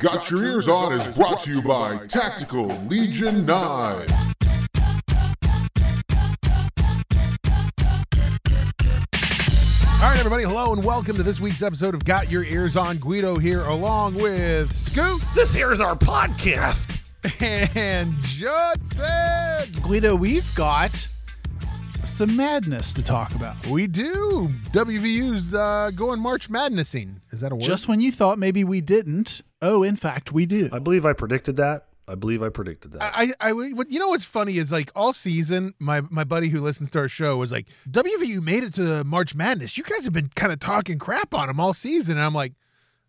Got Your Eers On is brought to you by Tactical Legion 9. All right, everybody, hello and welcome to this week's episode of Got Your Eers On. Guido here, along with Scoop This here is our podcast. and Judson. Guido, we've got some madness to talk about. We do. WVU's uh, going March Madnessing. Is that a word? Just when you thought maybe we didn't, oh, in fact, we do. I believe I predicted that. I believe I predicted that. I, I, what you know what's funny is like all season, my my buddy who listens to our show was like, WVU made it to March Madness. You guys have been kind of talking crap on them all season, and I'm like,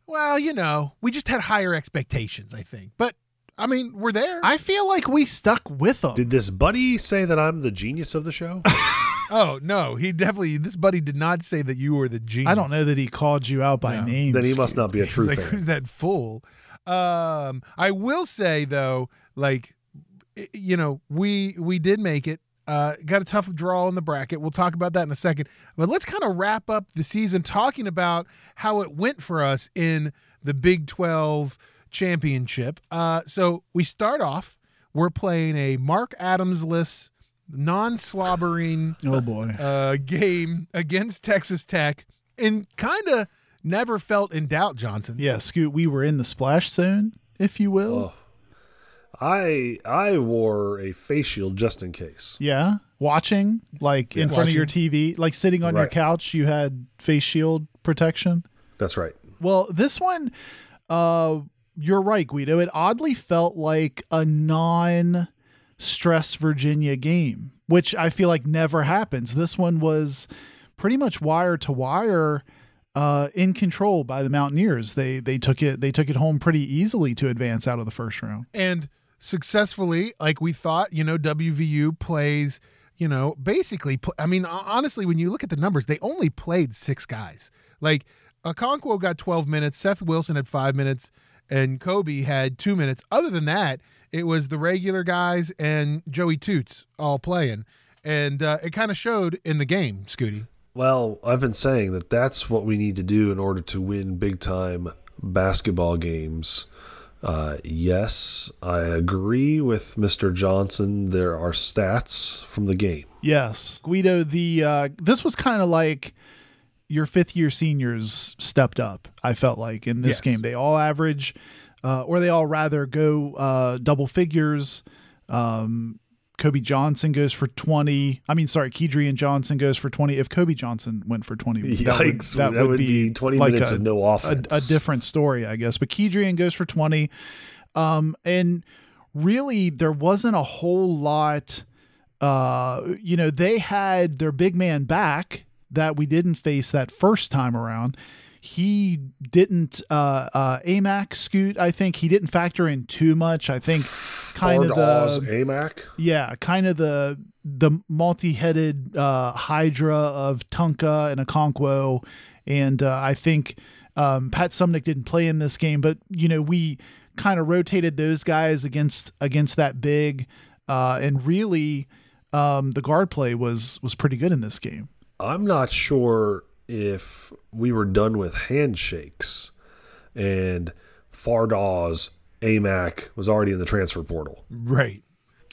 well, you know, we just had higher expectations, I think. But I mean, we're there. I feel like we stuck with them. Did this buddy say that I'm the genius of the show? oh no, he definitely. This buddy did not say that you were the genius. I don't know that he called you out by No. name. then he must not be a He's true like, fan. who's that fool? Um, I will say though, like, you know, we we did make it. Uh, got a tough draw in the bracket. We'll talk about that in a second. But let's kind of wrap up the season talking about how it went for us in the Big Twelve championship. Uh, so we start off. We're playing a Mark Adams-less, non-slobbering Oh boy. uh, game against Texas Tech, and kind of never felt in doubt. Johnson. yeah, Scoot, we were in the splash zone, if you will. Oh. I I wore a face shield just in case. Yeah. Watching, like in Yes. front of your TV, like sitting on your couch, you had face shield protection. That's right. Well, this one, uh, you're right, Guido. It oddly felt like a non stress Virginia game, which I feel like never happens. This one was pretty much wire to wire. Uh, in control by the Mountaineers, they they took it they took it home pretty easily to advance out of the first round. and successfully, like we thought. You know, WVU plays. You know, basically, I mean, honestly, when you look at the numbers, they only played six guys. Like, Okonkwo got 12 minutes, Seth Wilson had five minutes, and Kobe had two minutes. Other than that, it was the regular guys and Joey Toots all playing. And uh, it kind of showed in the game, Scooty. Well, I've been saying that that's what we need to do in order to win big time basketball games. Uh, yes, I agree with Mr. Johnson. There are stats from the game. Yes, Guido. The uh, this was kind of like your fifth year seniors stepped up. I felt like in this Yes. game they all average, uh, or they all rather go uh, double figures. Um, Kobe Johnson goes for twenty. I mean, sorry, Kedrian Johnson goes for twenty. If Kobe Johnson went for twenty, that would, Yikes, that would be 20 minutes of no a, offense. a different story, I guess. But Kedrian goes for 20. Um, and really, there wasn't a whole lot. Uh, you know, they had their big man back that we didn't face that first time around. He didn't, uh, uh, Aimaq scoot, I think he didn't factor in too much. I think kind of Fardaws, the, Aimaq. yeah, kind of the the multi-headed uh, hydra of Tunka and Okonkwo, and uh, I think um, Pat Suemnick didn't play in this game, but you know we kind of rotated those guys against against that big, uh, and really um, the guard play was was pretty good in this game. I'm not sure if we were done with handshakes and Fardaws, Aimaq was already in the transfer portal. Right.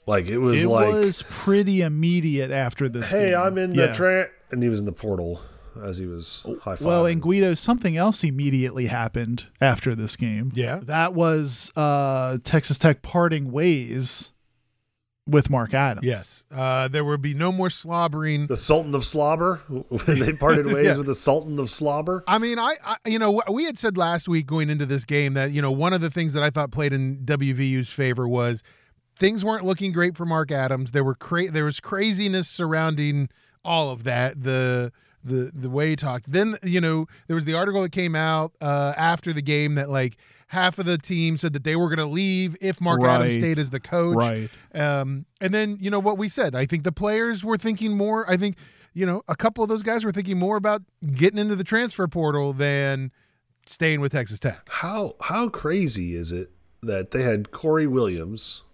Like it was it like, was pretty immediate after this. hey, game. I'm in Yeah. the tran and he was in the portal as he was high five. Well, and Guido, something else immediately happened after this game. Yeah. That was uh, Texas Tech parting ways with Mark Adams. Yes. Uh, there will be no more slobbering. the Sultan of Slobber when they parted ways Yeah. with the Sultan of Slobber. I mean, I, I, you know, we had said last week going into this game that, you know, one of the things that I thought played in WVU's favor was things weren't looking great for Mark Adams. There were cra- there was craziness surrounding all of that. The the the way he talked. Then you know there was the article that came out uh, after the game that like half of the team said that they were going to leave if Mark Adams stayed as the coach. Right. Um, and then you know what we said. I think the players were thinking more. I think you know a couple of those guys were thinking more about getting into the transfer portal than staying with Texas Tech. How how crazy is it that they had Corey Williams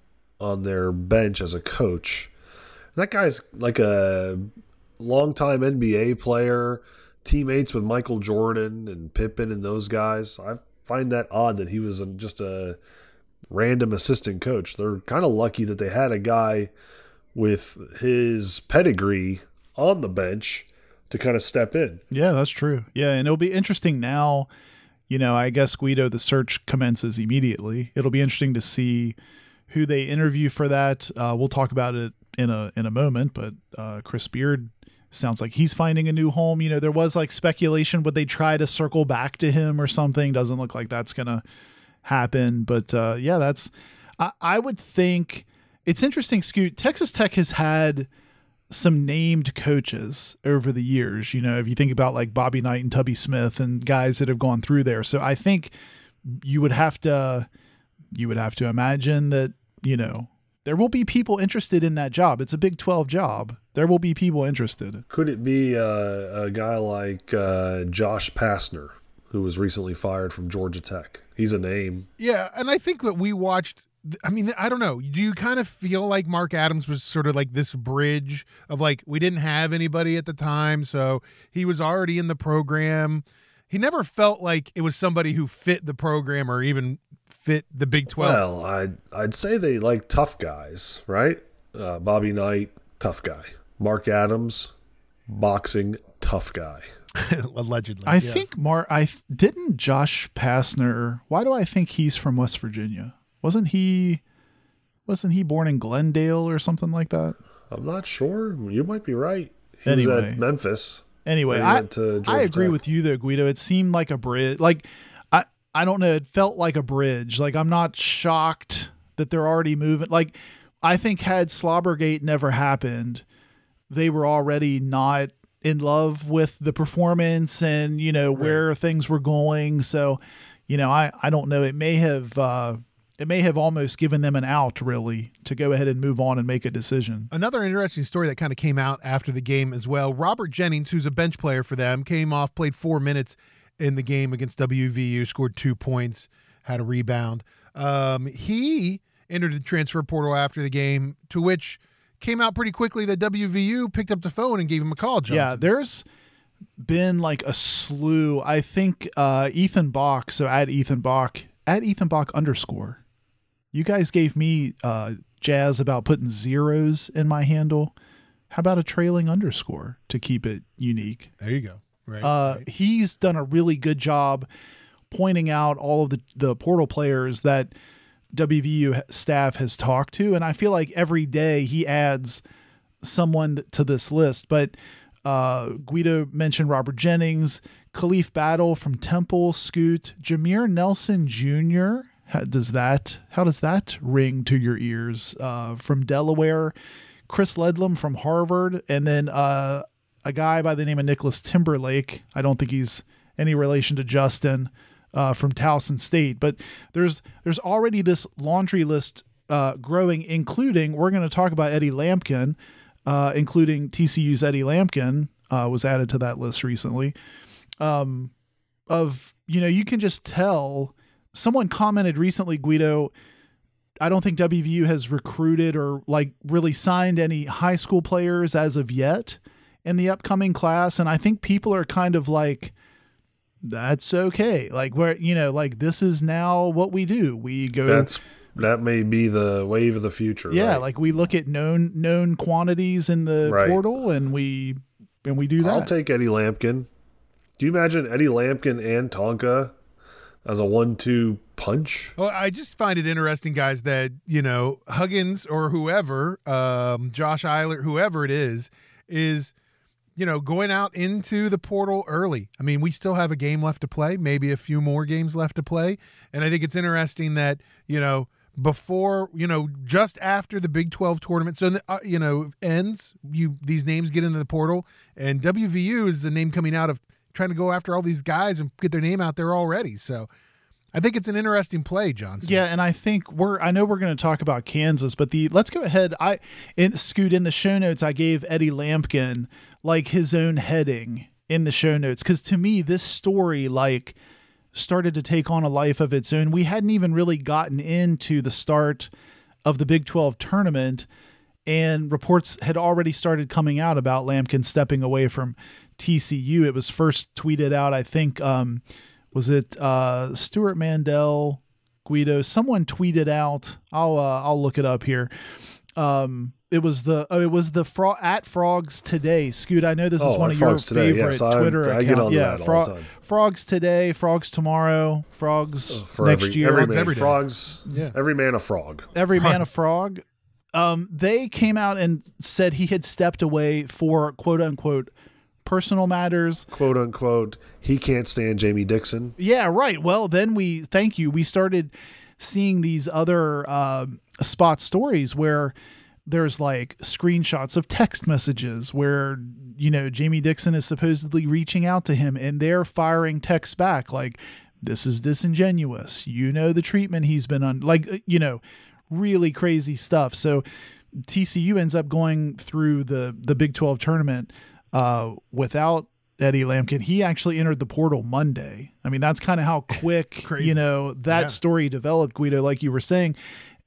on their bench as a coach? That guy's like a longtime NBA player, teammates with Michael Jordan and Pippen and those guys. I've find that odd that he was just a random assistant coach. They're kind of lucky that they had a guy with his pedigree on the bench to kind of step in. Yeah, that's true. Yeah, and it'll be interesting now. You know, I guess Guido, the search commences immediately. It'll be interesting to see who they interview for that. Uh, we'll talk about it in a in a moment, but uh, Chris Beard sounds like he's finding a new home. You know, there was like speculation would they try to circle back to him or something? Doesn't look like that's gonna happen. But uh, yeah, that's I, I would think it's interesting. Scoot Texas Tech has had some named coaches over the years. You know, if you think about like Bobby Knight and Tubby Smith and guys that have gone through there. So I think you would have to you would have to imagine that, you know, there will be people interested in that job. It's a Big 12 job. There will be people interested. Could it be uh, a guy like uh, Josh Pastner, who was recently fired from Georgia Tech? He's a name. Yeah, and I think that we watched. I mean, I don't know. Do you kind of feel like Mark Adams was sort of like this bridge of like we didn't have anybody at the time, so he was already in the program. He never felt like it was somebody who fit the program or even fit the Big Twelve. Well, I'd I'd say they like tough guys, right? Uh, Bobby Knight, tough guy. Mark Adams, boxing tough guy. Allegedly, I yes. think Mar I didn't Josh Pastner. Why do I think he's from West Virginia? Wasn't he wasn't he born in Glendale or something like that? I'm not sure. You might be right. He was at Memphis. Anyway, he I went to I agree Tech. with you though, Guido. It seemed like a bridge. Like I don't know. It felt like a bridge. Like I'm not shocked that they're already moving. Like I think had Slobbergate never happened, they were already not in love with the performance and you know where things were going. So you know I I don't know. It may have. uh it may have almost given them an out, really, to go ahead and move on and make a decision. Another interesting story that kind of came out after the game as well. Robert Jennings, who's a bench player for them, came off, played four minutes in the game against WVU, scored two points, had a rebound. Um, he entered the transfer portal after the game, to which came out pretty quickly that WVU picked up the phone and gave him a call. Johnson. Yeah, there's been like a slew. I think uh, Ethan Bach, so at Ethan Bach, at Ethan Bach underscore. You guys gave me uh, jazz about putting zeros in my handle. How about a trailing underscore to keep it unique? there you go. Right. Uh, right. He's done a really good job pointing out all of the, the portal players that WVU staff has talked to. And I feel like every day he adds someone to this list. But uh, Guido mentioned Robert Jennings, Khalif Battle from Temple, Scoot, Jameer Nelson Jr. How does that how does that ring to your ears? Uh, from Delaware, Chris Ledlum from Harvard, and then uh, a guy by the name of Nicholas Timberlake. I don't think he's any relation to Justin uh, from Towson State, but there's there's already this laundry list uh, growing, including we're going to talk about Eddie Lampkin, uh, including TCU's Eddie Lampkin uh, was added to that list recently. Um, of you know you can just tell. Someone commented recently, Guido. I don't think WVU has recruited or like really signed any high school players as of yet in the upcoming class, and I think people are kind of like, "That's okay." Like where you know, like this is now what we do. We go. That's that may be the wave of the future. yeah, right? like we look at known known quantities in the Right. portal, and we and we do that. I'll take Eddie Lampkin. Do you imagine Eddie Lampkin and Tonka as a one-two punch? Well, I just find it interesting, guys, that you know Huggins or whoever, um, Josh Eilert, whoever it is, is you know going out into the portal early. I mean, we still have a game left to play, maybe a few more games left to play, and I think it's interesting that you know before you know just after the Big Twelve tournament, so uh, you know ends, you these names get into the portal, and WVU is the name coming out of trying to go after all these guys and get their name out there already. So. I think it's an interesting play, Johnson. Yeah, and I think we're I know we're going to talk about Kansas, but the let's go ahead. I in Scoot in the show notes I gave Eddie Lampkin like his own heading in the show notes cuz to me this story like started to take on a life of its own. We hadn't even really gotten into the start of the Big 12 tournament and reports had already started coming out about Lampkin stepping away from TCU. It was first tweeted out I think um was it uh, Stewart Mandel, Guido? Someone tweeted out. I'll uh, I'll look it up here. Um, it was the oh, it was the fro- at frogs today. Scoot, I know this is Oh, one at of your Today, favorite yes, I- Twitter I accounts. get onto yeah, that all the time. frogs today, frogs tomorrow, frogs For next every, year. every Frogs man, every day. frogs, Yeah. every man a frog. every man a frog. Um, they came out and said he had stepped away for quote unquote personal matters. quote unquote, he can't stand Jamie Dixon. Yeah, right. Well, then we thank you. We started seeing these other uh, spot stories where there's like screenshots of text messages where you know Jamie Dixon is supposedly reaching out to him and they're firing texts back like this is disingenuous. You know the treatment he's been on like uh, you know really crazy stuff. So TCU ends up going through the the Big 12 tournament uh, without Eddie Lampkin. He actually entered the portal Monday. I mean, that's kind of how quick you know that Yeah. story developed, Guido, like you were saying.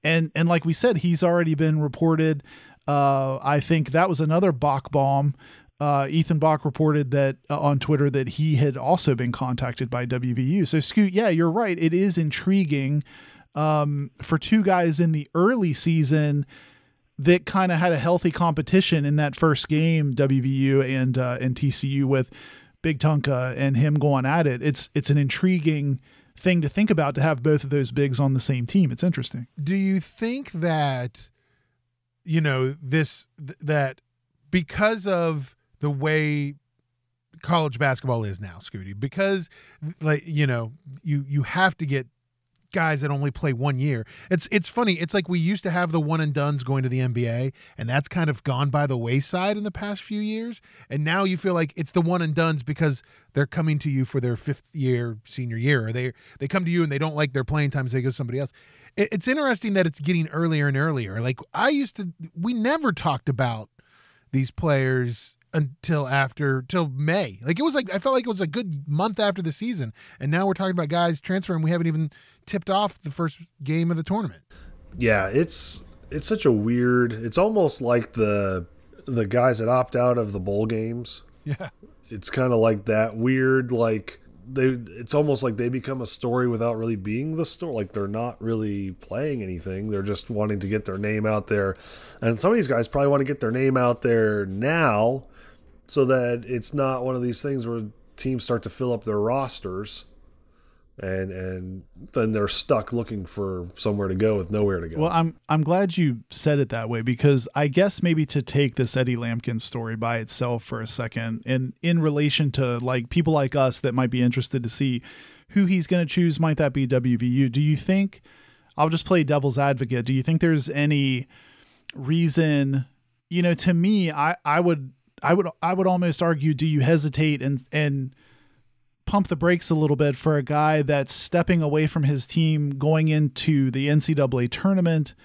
And and like we said, he's already been reported. Uh, I think that was another Bach bomb. Uh, Ethan Bach reported that uh, on Twitter that he had also been contacted by WVU. So Scoot, yeah, you're right. It is intriguing um, for two guys in the early season that kind of had a healthy competition in that first game, WVU and uh, and TCU with Big Tunka and him going at it. It's it's an intriguing thing to think about to have both of those bigs on the same team. It's interesting. do you think that you know this th- that because of the way college basketball is now scooty because like you know you you have to get guys that only play one year. It's it's funny. It's like we used to have the one and duns going to the nba and that's kind of gone by the wayside in the past few years. And now you feel like it's the one and duns because they're coming to you for their fifth year senior year or they they come to you and they don't like their playing time so they go to somebody else. It, it's interesting that it's getting earlier and earlier. Like i used to we never talked about these players until after till May. Like it was like I felt like it was a good month after the season, and now we're talking about guys transferring. We haven't even tipped off the first game of the tournament. Yeah, it's it's such a weird. It's almost like the the guys that opt out of the bowl games. Yeah, It's kind of like that weird like they it's almost like they become a story without really being the story like they're not really playing anything they're just wanting to get their name out there and some of these guys probably want to get their name out there now so that it's not one of these things where teams start to fill up their rosters and and then they're stuck looking for somewhere to go with nowhere to go Well, I'm I'm glad you said it that way because I guess maybe to take this Eddie Lampkin story by itself for a second and in relation to like people like us that might be interested to see who he's going to choose, might that be WVU? Do you think I'll just play devil's advocate. Do you think there's any reason, you know, to me, I I would I would I would almost argue do you hesitate and and pump the brakes a little bit for a guy that's stepping away from his team going into the NCAA tournament,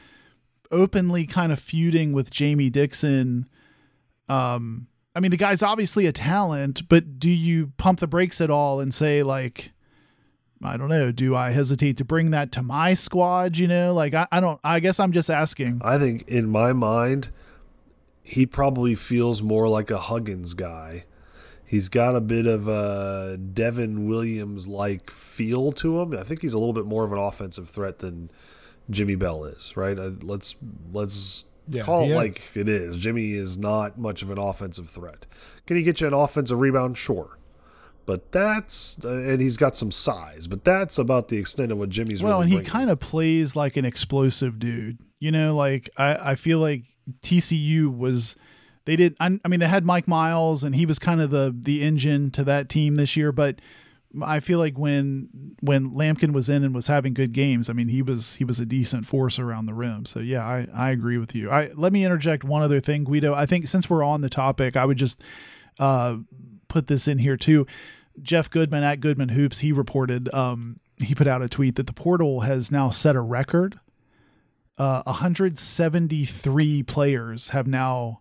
openly kind of feuding with Jamie Dixon. Um, I mean, the guy's obviously a talent, but do you pump the brakes at all and say, like, I don't know, do I hesitate to bring that to my squad? You know, like, I, I don't, I guess I'm just asking. I think in my mind, he probably feels more like a Huggins guy. He's got a bit of a Devin Williams like feel to him. I think he's a little bit more of an offensive threat than Jimmy Bell is, right? Let's let's Yeah, call it like it is. Jimmy is not much of an offensive threat. Can he get you an offensive rebound? Sure. But that's and he's got some size, but that's about the extent of what Jimmy's well, really and he kind of plays like an explosive dude. You know, like I, I feel like TCU was they did. I, I mean, they had Mike Miles, and he was kind of the the engine to that team this year. But I feel like when when Lampkin was in and was having good games, I mean, he was he was a decent force around the rim. So yeah, I I agree with you. I let me interject one other thing, Guido. I think since we're on the topic, I would just uh, put this in here too. Jeff Goodman at Goodman Hoops, he reported, um, he put out a tweet that the portal has now set a record. Uh, 173 players have now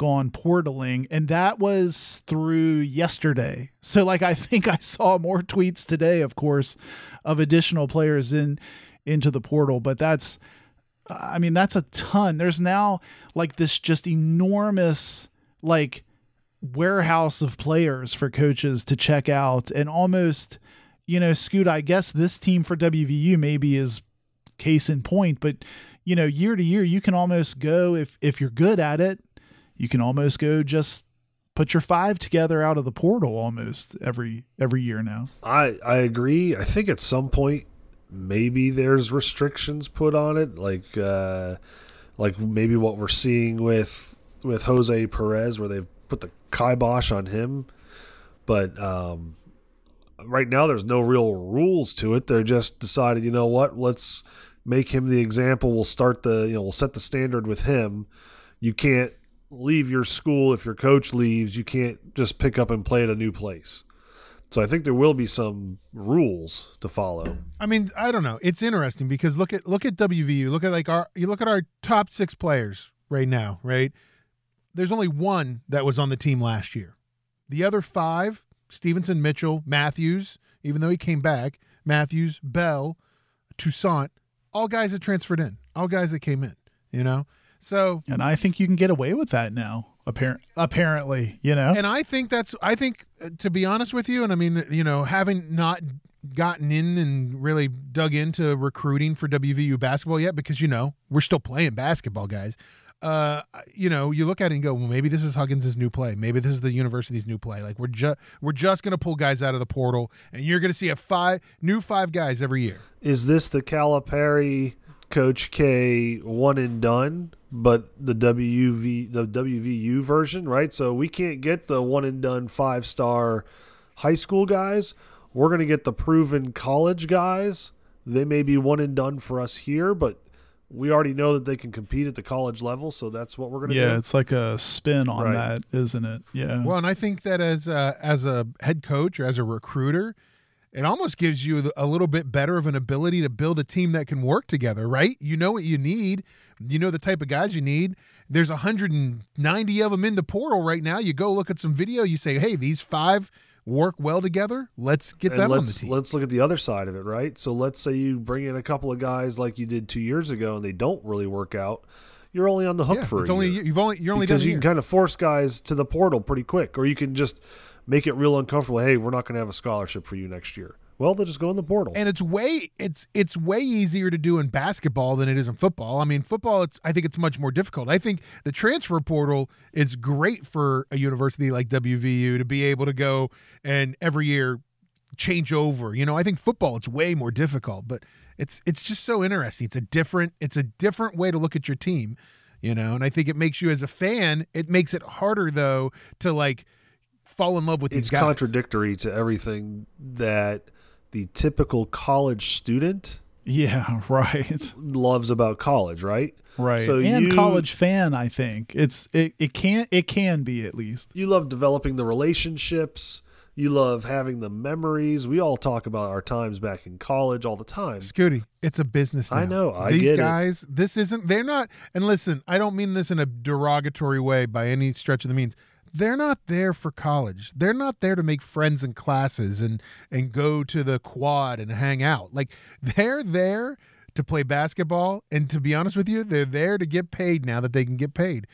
gone portaling, and that was through yesterday. So, like, I think I saw more tweets today, of course, of additional players in into the portal, but that's, I mean, that's a ton. There's now like this just enormous, like, warehouse of players for coaches to check out and almost you know, Scoot, I guess this team for WVU maybe is case in point, but you know, year to year, you can almost go if if you're good at it, you can almost go just put your five together out of the portal almost every every year now. I I agree. I think at some point maybe there's restrictions put on it, like uh, like maybe what we're seeing with with Jose Perez, where they've put the kibosh on him. But um, right now, there's no real rules to it. They're just decided, you know what? Let's make him the example. We'll start the you know we'll set the standard with him. You can't leave your school if your coach leaves. You can't just pick up and play at a new place. So I think there will be some rules to follow. I mean, I don't know. It's interesting because look at look at WVU. Look at like our you look at our top six players right now, right? There's only one that was on the team last year. The other five, Stevenson, Mitchell, Matthews, even though he came back, Matthews, Bell, Toussaint, all guys that transferred in, all guys that came in, you know? So And I think you can get away with that now. Apparent, apparently, you know. and I think that's I think uh, to be honest with you, and I mean you know having not gotten in and really dug into recruiting for WVU basketball yet because you know we're still playing basketball, guys. Uh, you know, you look at it and go, well, maybe this is Huggins' new play. Maybe this is the university's new play. Like we're just we're just gonna pull guys out of the portal, and you're gonna see a five new five guys every year. Is this the Calipari Coach K one and done, but the WV the WVU version, right? So we can't get the one and done five star high school guys. We're gonna get the proven college guys. They may be one and done for us here, but we already know that they can compete at the college level, so that's what we're gonna yeah, do. Yeah, it's like a spin on Right. that, isn't it? Yeah. Well, and I think that as a, as a head coach or as a recruiter, it almost gives you a little bit better of an ability to build a team that can work together, right? You know what you need. You know the type of guys you need. There's 190 of them in the portal right now. You go look at some video. You say, "Hey, these five work well together. Let's get and them on the let's team." let's look at the other side of it, right? So let's say you bring in a couple of guys like you did two years ago, and they don't really work out. You're only on the hook yeah, for it's only year. you've only you're only because you can kind of force guys to the portal pretty quick, or you can just make it real uncomfortable. Hey, we're not going to have a scholarship for you next year. Well, they'll just go in the portal. and it's way it's it's way easier to do in basketball than it is in football. I mean, football it's I think it's much more difficult. I think the transfer portal is great for a university like WVU to be able to go and every year change over. You know, I think football it's way more difficult, but it's it's just so interesting. It's a different it's a different way to look at your team, you know, and I think it makes you as a fan, it makes it harder though to like fall in love with it's these guys. contradictory to everything that the typical college student yeah, right. loves about college, right? Right. So and you- college fan, I think. It's it, it can it can be at least. You love developing the relationships. You love having the memories. We all talk about our times back in college all the time. Scooty, it's a business. I know, I These get it. guys, this isn't. They're not. And listen, I don't mean this in a derogatory way by any stretch of the means. They're not there for college. They're not there to make friends in classes and and go to the quad and hang out. Like they're there to play basketball. And to be honest with you, they're there to get paid now that they can get paid.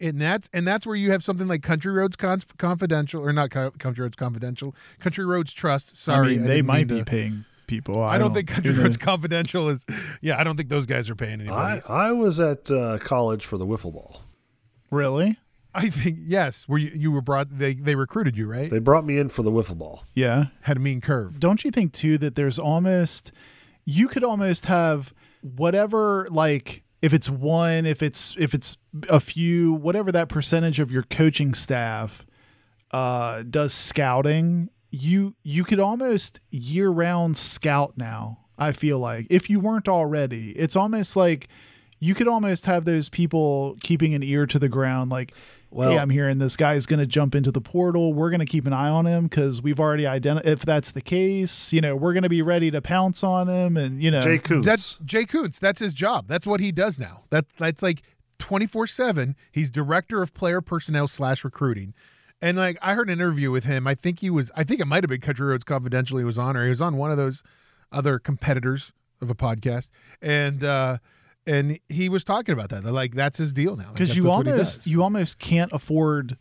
And that's and that's where you have something like Country Roads Conf- Confidential or not Co- Country Roads Confidential, Country Roads Trust. Sorry, I mean, they didn't might mean be to- paying people. I don't think Country who Roads? Confidential is. Yeah, I don't think those guys are paying anybody. I, I was at uh, college for the wiffle ball. Really? I, think yes. Were you you were brought? They they recruited you right? They brought me in for the wiffle ball. Yeah. Had a mean curve. Don't you think too that there's almost you could almost have whatever like if it's one, if it's if it's a few, whatever that percentage of your coaching staff uh does scouting, you you could almost year round scout now. I feel like if you weren't already, it's almost like you could almost have those people keeping an ear to the ground like Well- hey, I'm hearing this guy's going to jump into the portal. We're going to keep an eye on him because we've already identified. If that's the case, you know, we're going to be ready to pounce on him. And you know, Jay Koontz. That's Jay Koontz. That's his job. That's what he does now. That that's like twenty four seven. He's director of player personnel slash recruiting. And like I heard an interview with him. I think he was. I think it might have been Country Roads Confidential. He was on, or he was on one of those other competitors of a podcast. And uh and he was talking about that. Like that's his deal now. Because that's- you that's what he almost you almost can't afford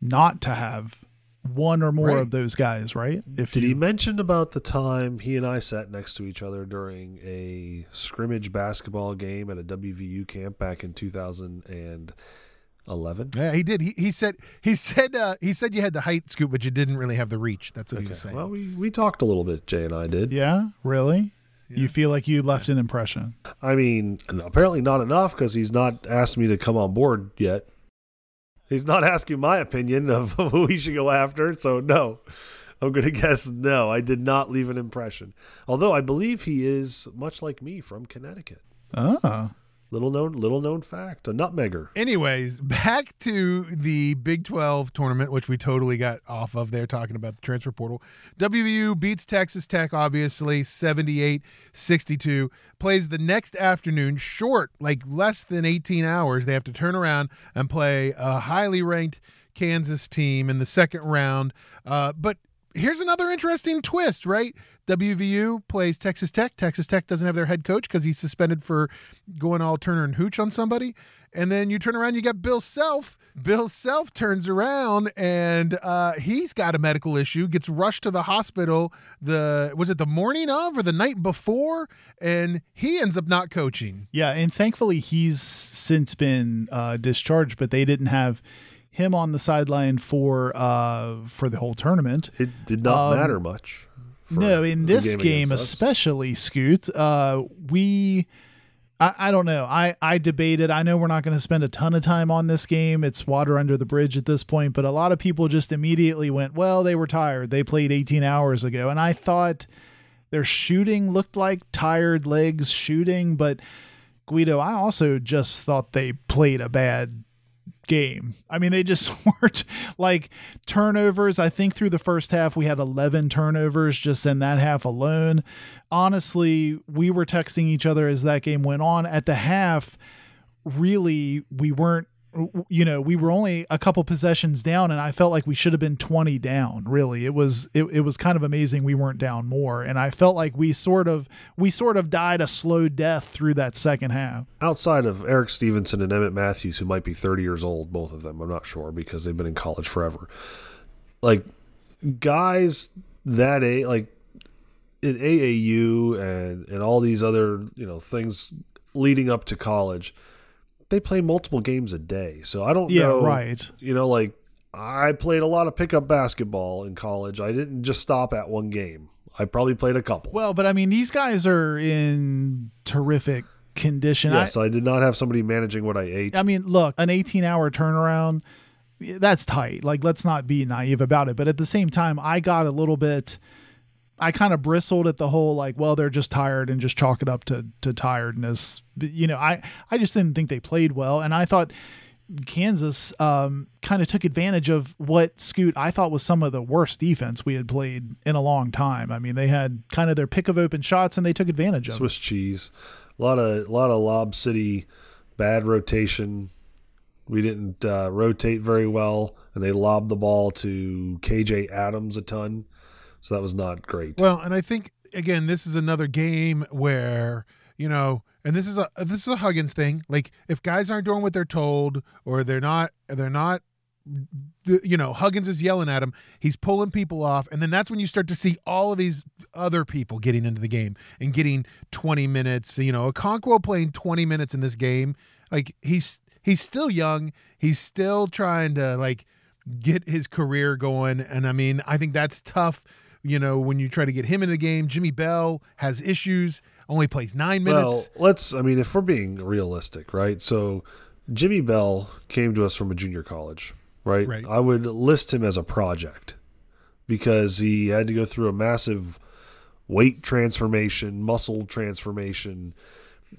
not to have one or more Right. of those guys, right? If Did you, he mention about the time he and I sat next to each other during a scrimmage basketball game at a WVU camp back in 2011? Yeah, he did. He, he said he said uh, he said you had the height scoop, but you didn't really have the reach. That's what he was saying. Well, we, we talked a little bit, Jay and I did. Yeah, really? Yeah. You feel like you left an impression? I mean, apparently not enough because he's not asked me to come on board yet. He's not asking my opinion of who he should go after. So, no, I'm going to guess no. I did not leave an impression. Although I believe he is much like me from Connecticut. Oh, Little known, little known fact, a nutmegger. Anyways, back to the Big 12 tournament, which we totally got off of there talking about the transfer portal. WVU beats Texas Tech, obviously, 78 62. Plays the next afternoon, short, like less than 18 hours. They have to turn around and play a highly ranked Kansas team in the second round. Uh, but here's another interesting twist, right? WVU plays Texas Tech. Texas Tech doesn't have their head coach because he's suspended for going all Turner and Hooch on somebody. And then you turn around, you got Bill Self. Bill Self turns around and uh, he's got a medical issue, gets rushed to the hospital. The was it the morning of or the night before, and he ends up not coaching. yeah. And thankfully, he's since been uh, discharged, but they didn't have him on the sideline for uh, for the whole tournament. It did not Um, matter much. No, in this game, against especially, Scoot, uh, we. I, I don't know. I, I debated. I know we're not going to spend a ton of time on this game. It's water under the bridge at this point, but a lot of people just immediately went, well, they were tired. They played 18 hours ago. And I thought their shooting looked like tired legs shooting, but Guido, I also just thought they played a bad game. I mean, they just weren't like turnovers. I think through the first half, we had 11 turnovers just in that half alone. Honestly, we were texting each other as that game went on. At the half, really, we weren't. You know, we were only a couple possessions down, and I felt like we should have been 20 down. Really, it was it, it was kind of amazing we weren't down more, and I felt like we sort of we sort of died a slow death through that second half. outside of Erik Stevenson and Emmitt Matthews, who might be 30 years old, both of them, I'm not sure because they've been in college forever. Like guys that a like in AAU and and all these other you know things leading up to college, they play multiple games a day. So I don't Yeah, know, right. You know, like I played a lot of pickup basketball in college. I didn't just stop at one game. I probably played a couple. Well, but I mean, these guys are in terrific condition. I- yes, I did not have somebody managing what I ate. I mean, look, an 18 hour turnaround, that's tight. Like, let's not be naive about it. But at the same time, I got a little bit, I kind of bristled at the whole, like, well, they're just tired and just chalk it up to, to tiredness. But, you know, I, I just didn't think they played well. And I thought Kansas um, kind of took advantage of what Scoot I thought was some of the worst defense we had played in a long time. I mean, they had kind of their pick of open shots and they took advantage of it. Swiss cheese. A lot of a lot of Lob City bad rotation. We didn't uh, rotate very well, and they lobbed the ball to KJ Adams a ton. So that was not great. Well, and I think again, this is another game where you know, and this is a this is a Huggins thing. Like if guys aren't doing what they're told, or they're not, they're not. You know, Huggins is yelling at him. He's pulling people off, and then that's when you start to see all of these other people getting into the game and getting 20 minutes. You know, Okonkwo playing 20 minutes in this game. Like he's he's still young. He's still trying to like get his career going, and I mean, I think that's tough you know, when you try to get him in the game. Jimmy Bell has issues, only plays nine minutes. Well, let's. I mean, if we're being realistic, right? So Jimmy Bell came to us from a junior college, right? Right. I would list him as a project because he had to go through a massive weight transformation, muscle transformation.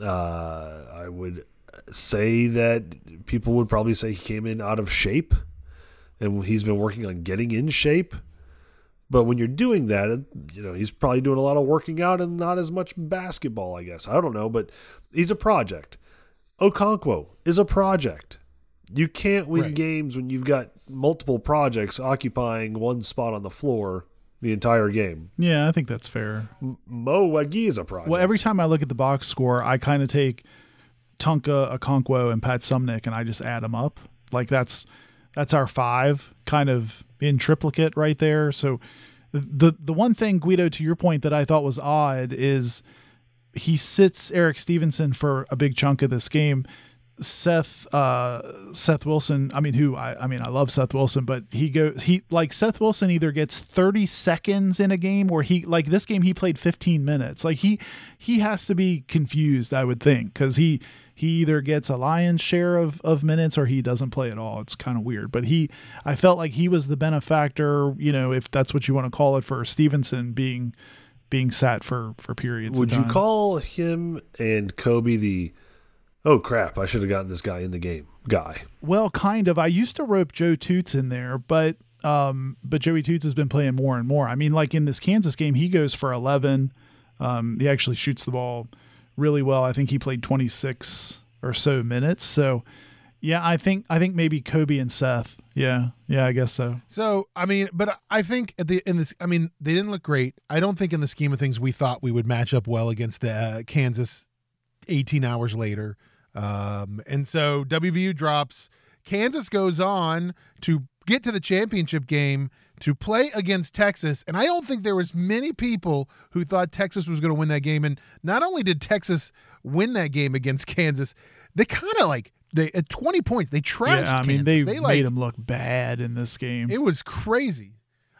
Uh, I would say that people would probably say he came in out of shape, and he's been working on getting in shape. But when you're doing that, you know, he's probably doing a lot of working out and not as much basketball, I guess. I don't know, but he's a project. Okonkwo is a project. You can't win Right. games when you've got multiple projects occupying one spot on the floor the entire game. Yeah, I think that's fair. Mo Wague is a project. Well, every time I look at the box score, I kind of take Tonka, Okonkwo, and Pat Suemnick, and I just add them up. Like that's That's our five, kind of in triplicate right there. So the the one thing Guido, to your point, that I thought was odd is he sits Erik Stevenson for a big chunk of this game. Seth uh, Seth Wilson, I mean who I, I mean I love Seth Wilson, but he goes he like Seth Wilson either gets 30 seconds in a game or he like this game he played 15 minutes. Like he he has to be confused, I would think, cuz he he either gets a lion's share of of minutes or he doesn't play at all. It's kind of weird, but he I felt like he was the benefactor, you know, if that's what you want to call it for Stevenson being being sat for for periods. Would you call him and Kobe the oh crap, I should have gotten this guy in the game guy? Well, kind of. I used to rope Joe Toots in there, but um, but Joey Toots has been playing more and more. I mean, like in this Kansas game, he goes for eleven. Um, he actually shoots the ball really well. I think he played twenty six or so minutes. So yeah, I think I think maybe Kobe and Seth. Yeah, yeah, I guess so. So I mean, but I think at the in this, I mean, they didn't look great. I don't think in the scheme of things we thought we would match up well against the uh, Kansas. Eighteen hours later, um, and so WVU drops. Kansas goes on to get to the championship game to play against Texas, and I don't think there was many people who thought Texas was going to win that game. And not only did Texas win that game against Kansas, they kind of like they at twenty points they trounced. Yeah, I mean Kansas. they, they like made them look bad in this game. it was crazy.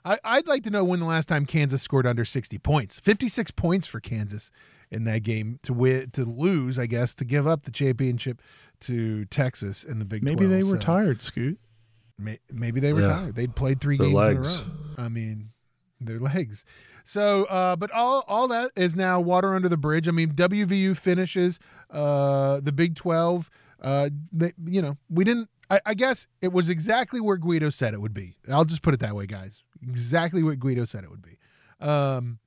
I, I'd like to know when the last time Kansas scored under 60 points. 56 points for Kansas in that game to win, to lose, I guess, to give up the championship to Texas in the Big Maybe 12. they were So tired, Scoot. May- maybe they were Yeah. tired. They'd played three Their games legs. in a row. I mean, their legs. So, uh, but all all that is now water under the bridge. I mean, WVU finishes uh, the Big 12. Uh, they, you know, we didn't. I, I guess it was exactly where Guido said it would be. I'll just put it that way, guys. Exactly what Guido said it would be. Um,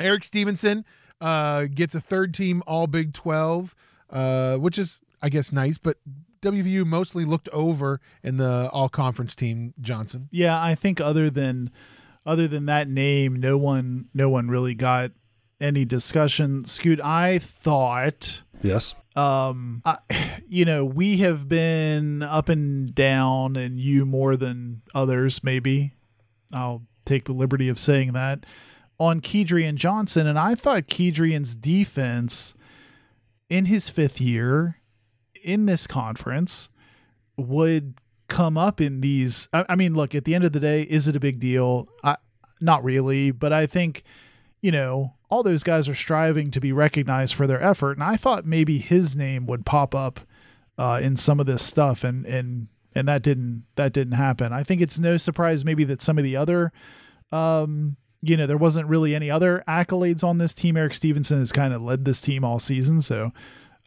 Erik Stevenson uh, gets a third team All Big 12, uh, which is, I guess, nice. But WVU mostly looked over in the All Conference team. Johnson. Yeah, I think other than other than that name, no one no one really got any discussion. Scoot, I thought Yes. um I, you know, we have been up and down and you more than others maybe. I'll take the liberty of saying that on Kedrian Johnson and I thought Kedrian's defense in his 5th year in this conference would come up in these I, I mean look at the end of the day is it a big deal? I not really but I think you know all those guys are striving to be recognized for their effort and I thought maybe his name would pop up uh, in some of this stuff and and and that didn't that didn't happen. I think it's no surprise maybe that some of the other um you know there wasn't really any other accolades on this team. Erik Stevenson has kind of led this team all season so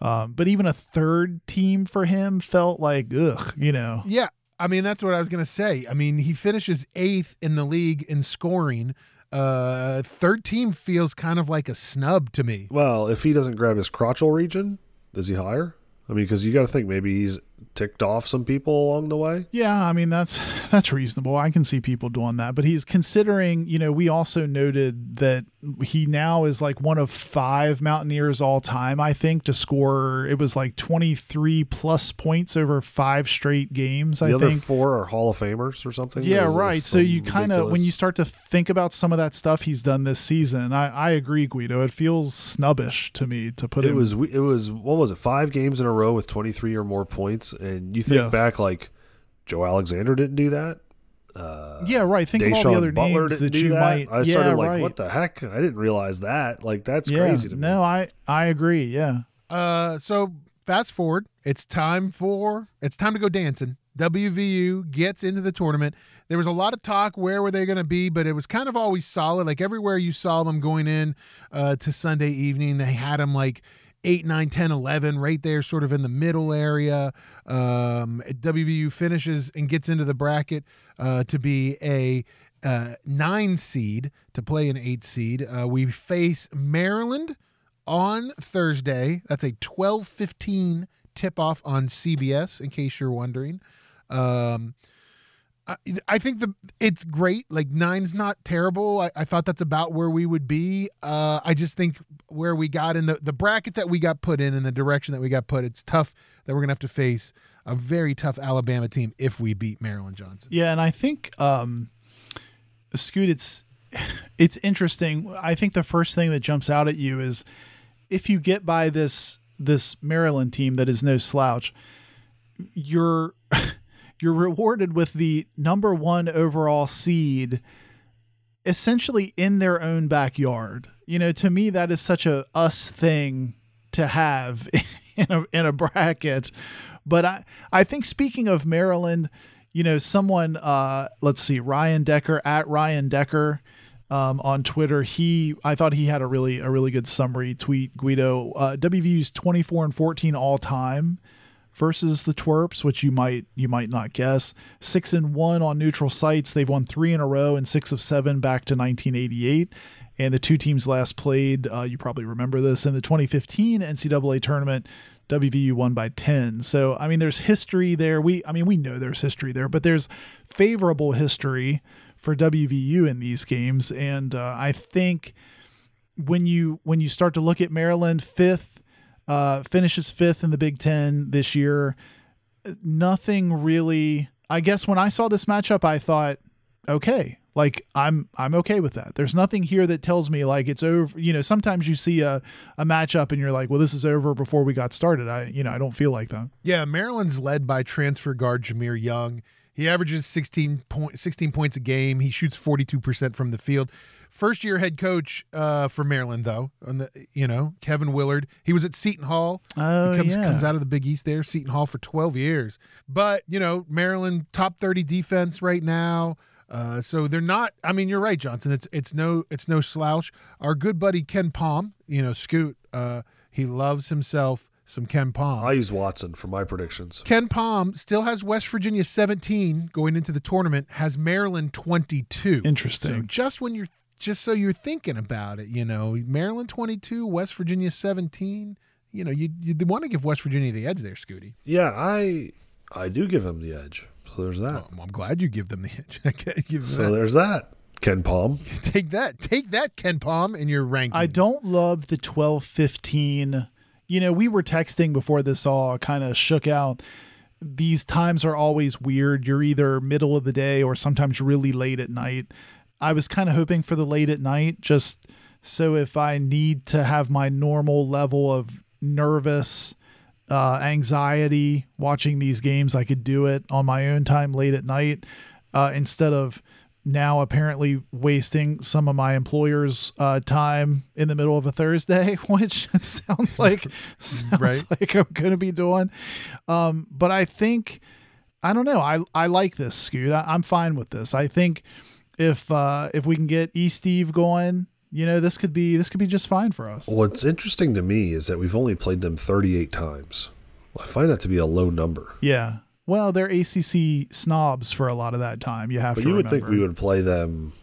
um, but even a third team for him felt like ugh, you know. Yeah, I mean that's what I was gonna say. I mean he finishes eighth in the league in scoring. Uh, third team feels kind of like a snub to me. Well, if he doesn't grab his crotchal region, is he higher? I mean, because you got to think maybe he's ticked off some people along the way. Yeah, I mean that's that's reasonable. I can see people doing that, but he's considering. You know, we also noted that he now is like one of five Mountaineers all time. I think to score it was like twenty three plus points over five straight games. The I other think. four are Hall of Famers or something. Yeah, There's- right. So you kind of when you start to think about some of that stuff he's done this season, I, I agree, Guido. It feels snubbish to me to put it him. was it was what was it five games in a row with 23 or more points and you think Yes. back like joe alexander didn't do that uh yeah, right. Think of all the other Butler names that you that. might. I yeah, started like, right. what the heck? I didn't realize that. Like that's yeah, crazy to me. no, I I agree. Yeah. Uh, so fast forward, it's time for it's time to go dancing. WVU gets into the tournament. There was a lot of talk where were they going to be, but it was kind of always solid. Like everywhere you saw them going in uh, to Sunday evening, they had them like 8, 9, 10, 11, right there, sort of in the middle area. Um, WVU finishes and gets into the bracket uh, to be a uh, nine seed to play an eight seed. Uh, we face Maryland on Thursday. That's a 12:15 tip-off on CBS in case you're wondering. Um I, think the it's great. Like nine's not terrible. I, I thought that's about where we would be. Uh, I just think where we got in the, the bracket that we got put in and the direction that we got put, it's tough that we're gonna have to face a very tough Alabama team if we beat Maryland Johnson. Yeah, and I think um Scoot, it's it's interesting. I think the first thing that jumps out at you is if you get by this this Maryland team that is no slouch, you're you're rewarded with the number one overall seed essentially in their own backyard. You know, to me that is such a us thing to have in a in a bracket. But I I think speaking of Maryland, you know, someone uh let's see, Ryan Decker at Ryan Decker um, on Twitter. He, I thought he had a really, a really good summary tweet. Guido, uh, WVU's 24 and 14 all time versus the Twerps, which you might, you might not guess. Six and one on neutral sites. They've won three in a row and six of seven back to 1988. And the two teams last played, uh, you probably remember this in the 2015 NCAA tournament. WVU won by 10. So, I mean, there's history there. We, I mean, we know there's history there, but there's favorable history for WVU in these games, and uh, I think when you when you start to look at Maryland fifth, uh, finishes fifth in the Big Ten this year, nothing really. I guess when I saw this matchup, I thought, okay, like I'm I'm okay with that. There's nothing here that tells me like it's over. You know, sometimes you see a a matchup and you're like, well, this is over before we got started. I you know I don't feel like that. Yeah, Maryland's led by transfer guard Jahmir Young. He averages 16, point, 16 points a game. He shoots 42% from the field. First year head coach uh, for Maryland, though, on the you know Kevin Willard. He was at Seton Hall. Oh, he comes yeah. comes out of the Big East there, Seton Hall for 12 years. But you know Maryland top 30 defense right now. Uh, so they're not. I mean, you're right, Johnson. It's it's no it's no slouch. Our good buddy KenPom, you know, Scoot. Uh, he loves himself some KenPom. I use Watson for my predictions. KenPom still has West Virginia 17 going into the tournament, has Maryland 22. Interesting. So just when you're just so you're thinking about it, you know, Maryland 22, West Virginia 17, you know, you you want to give West Virginia the edge there, Scooty. Yeah, I I do give them the edge. So there's that. Well, I'm glad you give them the edge. Give them so that. there's that. KenPom. Take that. Take that, KenPom, in your ranking. I don't love the 12 15. You know, we were texting before this all kind of shook out. These times are always weird. You're either middle of the day or sometimes really late at night. I was kind of hoping for the late at night just so if I need to have my normal level of nervous uh, anxiety watching these games, I could do it on my own time late at night uh, instead of now apparently wasting some of my employer's uh, time in the middle of a Thursday, which sounds like sounds Right. like I'm going to be doing. Um, but I think I don't know. I I like this, Scoot. I, I'm fine with this. I think if uh, if we can get E Steve going, you know, this could be this could be just fine for us. What's interesting to me is that we've only played them 38 times. I find that to be a low number. Yeah. Well, they're ACC snobs for a lot of that time. You have But to. you would think we would play them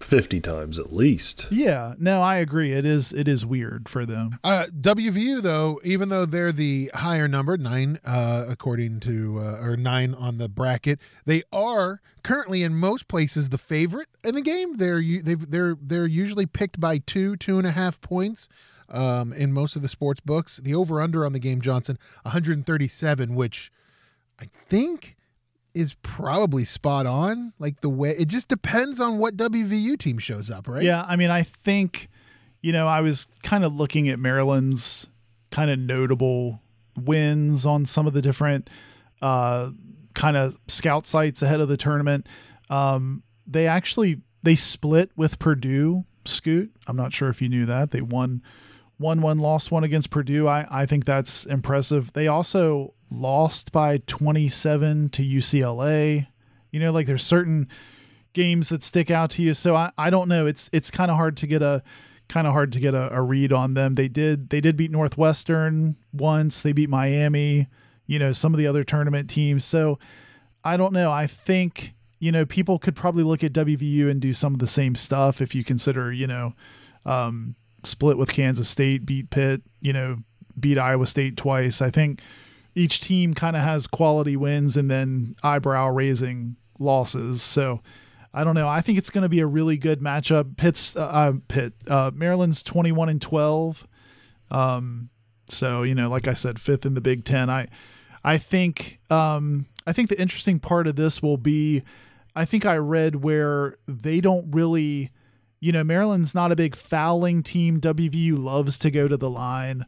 50 times at least. Yeah. No, I agree. It is it is weird for them. Uh, WVU though, even though they're the higher number nine, uh, according to uh, or nine on the bracket, they are currently in most places the favorite in the game. They're u- they've, they're they're usually picked by two two and a half points. Um, in most of the sports books, the over under on the game Johnson 137, which I think is probably spot on. Like the way it just depends on what WVU team shows up, right? Yeah, I mean, I think, you know, I was kind of looking at Maryland's kind of notable wins on some of the different uh, kind of scout sites ahead of the tournament. Um, they actually they split with Purdue. Scoot, I'm not sure if you knew that they won one one lost one against Purdue. I I think that's impressive. They also lost by 27 to UCLA. You know, like there's certain games that stick out to you. So I, I don't know. It's it's kind of hard to get a kind of hard to get a, a read on them. They did they did beat Northwestern once. They beat Miami. You know some of the other tournament teams. So I don't know. I think you know people could probably look at WVU and do some of the same stuff if you consider you know um, split with Kansas State, beat Pitt. You know beat Iowa State twice. I think each team kind of has quality wins and then eyebrow raising losses. So I don't know. I think it's going to be a really good matchup. Pitt's uh, uh, Pitt uh, Maryland's twenty one and twelve. Um, so you know, like I said, fifth in the Big Ten. I I think um, I think the interesting part of this will be, I think I read where they don't really, you know, Maryland's not a big fouling team. WVU loves to go to the line.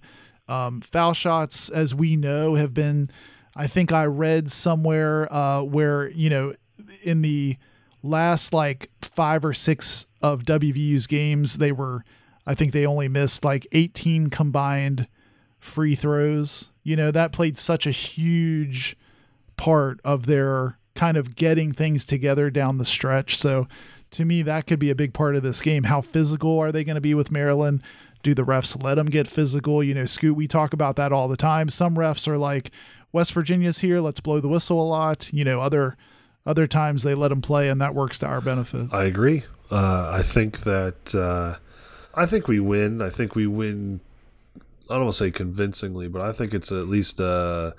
Um, foul shots, as we know, have been. I think I read somewhere uh, where you know, in the last like five or six of WVU's games, they were. I think they only missed like 18 combined free throws. You know, that played such a huge part of their kind of getting things together down the stretch. So to me, that could be a big part of this game. How physical are they going to be with Maryland? Do the refs let them get physical? You know, Scoot, we talk about that all the time. Some refs are like, West Virginia's here, let's blow the whistle a lot. You know, other other times they let them play, and that works to our benefit. I agree. Uh, I think that uh, I think we win. I think we win. I don't want to say convincingly, but I think it's at least a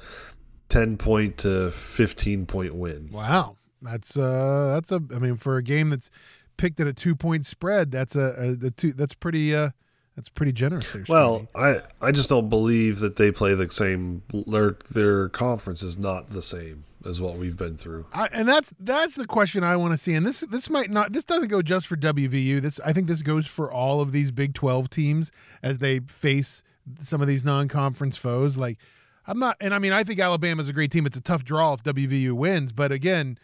ten point to fifteen point win. Wow, that's uh, that's a. I mean, for a game that's picked at a two point spread, that's a, a the two. That's pretty. Uh, that's pretty generous. There, well, I I just don't believe that they play the same. Their their conference is not the same as what we've been through. I, and that's that's the question I want to see. And this this might not. This doesn't go just for WVU. This I think this goes for all of these Big Twelve teams as they face some of these non conference foes. Like I'm not. And I mean, I think Alabama's a great team. It's a tough draw if WVU wins. But again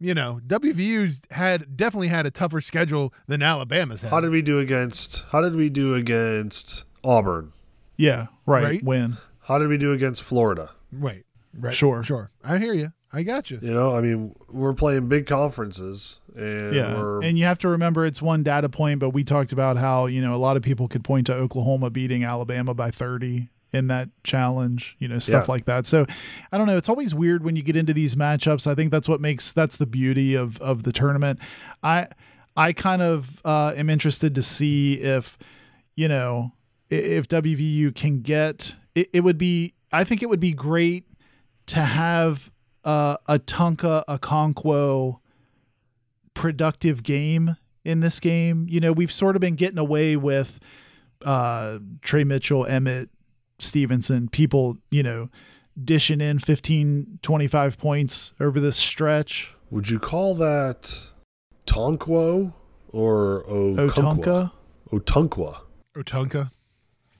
you know, WVU's had definitely had a tougher schedule than Alabama's had. How did we do against How did we do against Auburn? Yeah, right. Right. Win. How did we do against Florida? Right. Right. Sure. Sure. I hear you. I got you. You know, I mean, we're playing big conferences, and Yeah. we're And you have to remember it's one data point, but we talked about how, you know, a lot of people could point to Oklahoma beating Alabama by 30 in that challenge, you know, stuff Yeah. like that. So I don't know. It's always weird when you get into these matchups. I think that's what makes that's the beauty of of the tournament. I I kind of uh, am interested to see if, you know, if WVU can get it, it would be I think it would be great to have uh, a Tonka a Conquo productive game in this game. You know, we've sort of been getting away with uh, Tre Mitchell, Emmitt, Stevenson, people, you know, dishing in 15, 25 points over this stretch. Would you call that Tonquo or Otunqua? Otonka, Otunqua. Otunka.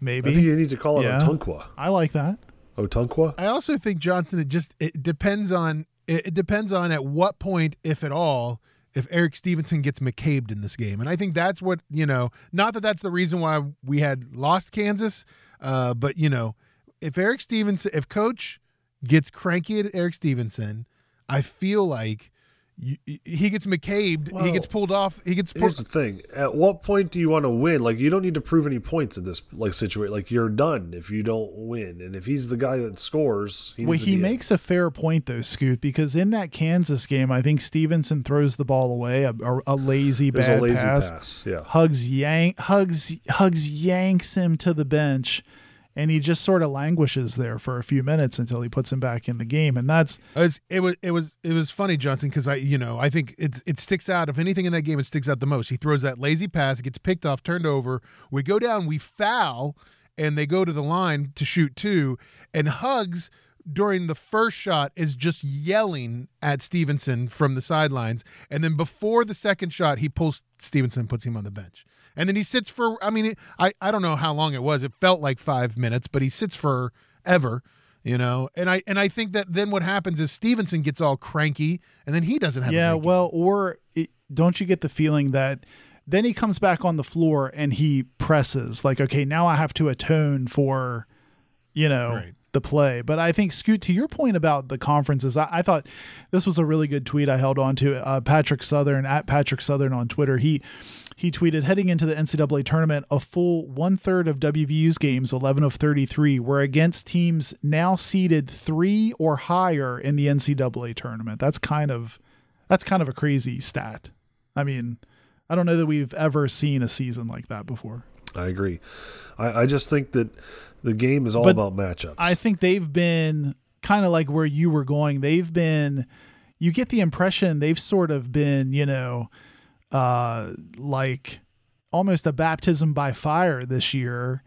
I think maybe. you need to call it Yeah. Otunqua. I like that. Otunqua? I also think Johnson. It just it depends on it, it depends on at what point, if at all, if Erik Stevenson gets McCabe'd in this game, and I think that's what you know. Not that that's the reason why we had lost Kansas, uh, but you know, if Erik Stevenson, if Coach gets cranky at Erik Stevenson, I feel like. You, he gets McCabe'd. he gets pulled off. He gets Here's pulled. the thing. At what point do you want to win? Like you don't need to prove any points in this like situation. Like you're done if you don't win. And if he's the guy that scores, he Well, he be in. makes a fair point though, Scoot, because in that Kansas game, I think Stevenson throws the ball away, a, a, a lazy There's bad a lazy pass. pass. Yeah. Huggs yank Huggs Huggs yanks him to the bench and he just sort of languishes there for a few minutes until he puts him back in the game and that's It was it was it was it was funny, Johnson, because I you know I think it's it sticks out. If anything in that game, it sticks out the most. He throws that lazy pass, gets picked off, turned over. We go down, we foul, and they go to the line to shoot two. And Huggs during the first shot is just yelling at Stevenson from the sidelines, and then before the second shot, he pulls Stevenson, puts him on the bench. And then he sits for, I mean, I, I don't know how long it was. It felt like five minutes, but he sits for ever you know and i and i think that then what happens is stevenson gets all cranky and then he doesn't have yeah well or it, don't you get the feeling that then he comes back on the floor and he presses like okay now i have to atone for you know Right. the play but i think scoot to your point about the conferences i, I thought this was a really good tweet i held on to uh, patrick southern at patrick southern on twitter he he tweeted heading into the ncaa tournament a full one-third of wvu's games 11 of 33 were against teams now seeded three or higher in the ncaa tournament that's kind of that's kind of a crazy stat i mean i don't know that we've ever seen a season like that before I agree. I, I just think that the game is all But about matchups. I think they've been kind of like where you were going. They've been, you get the impression they've sort of been, you know, uh, like almost a baptism by fire this year.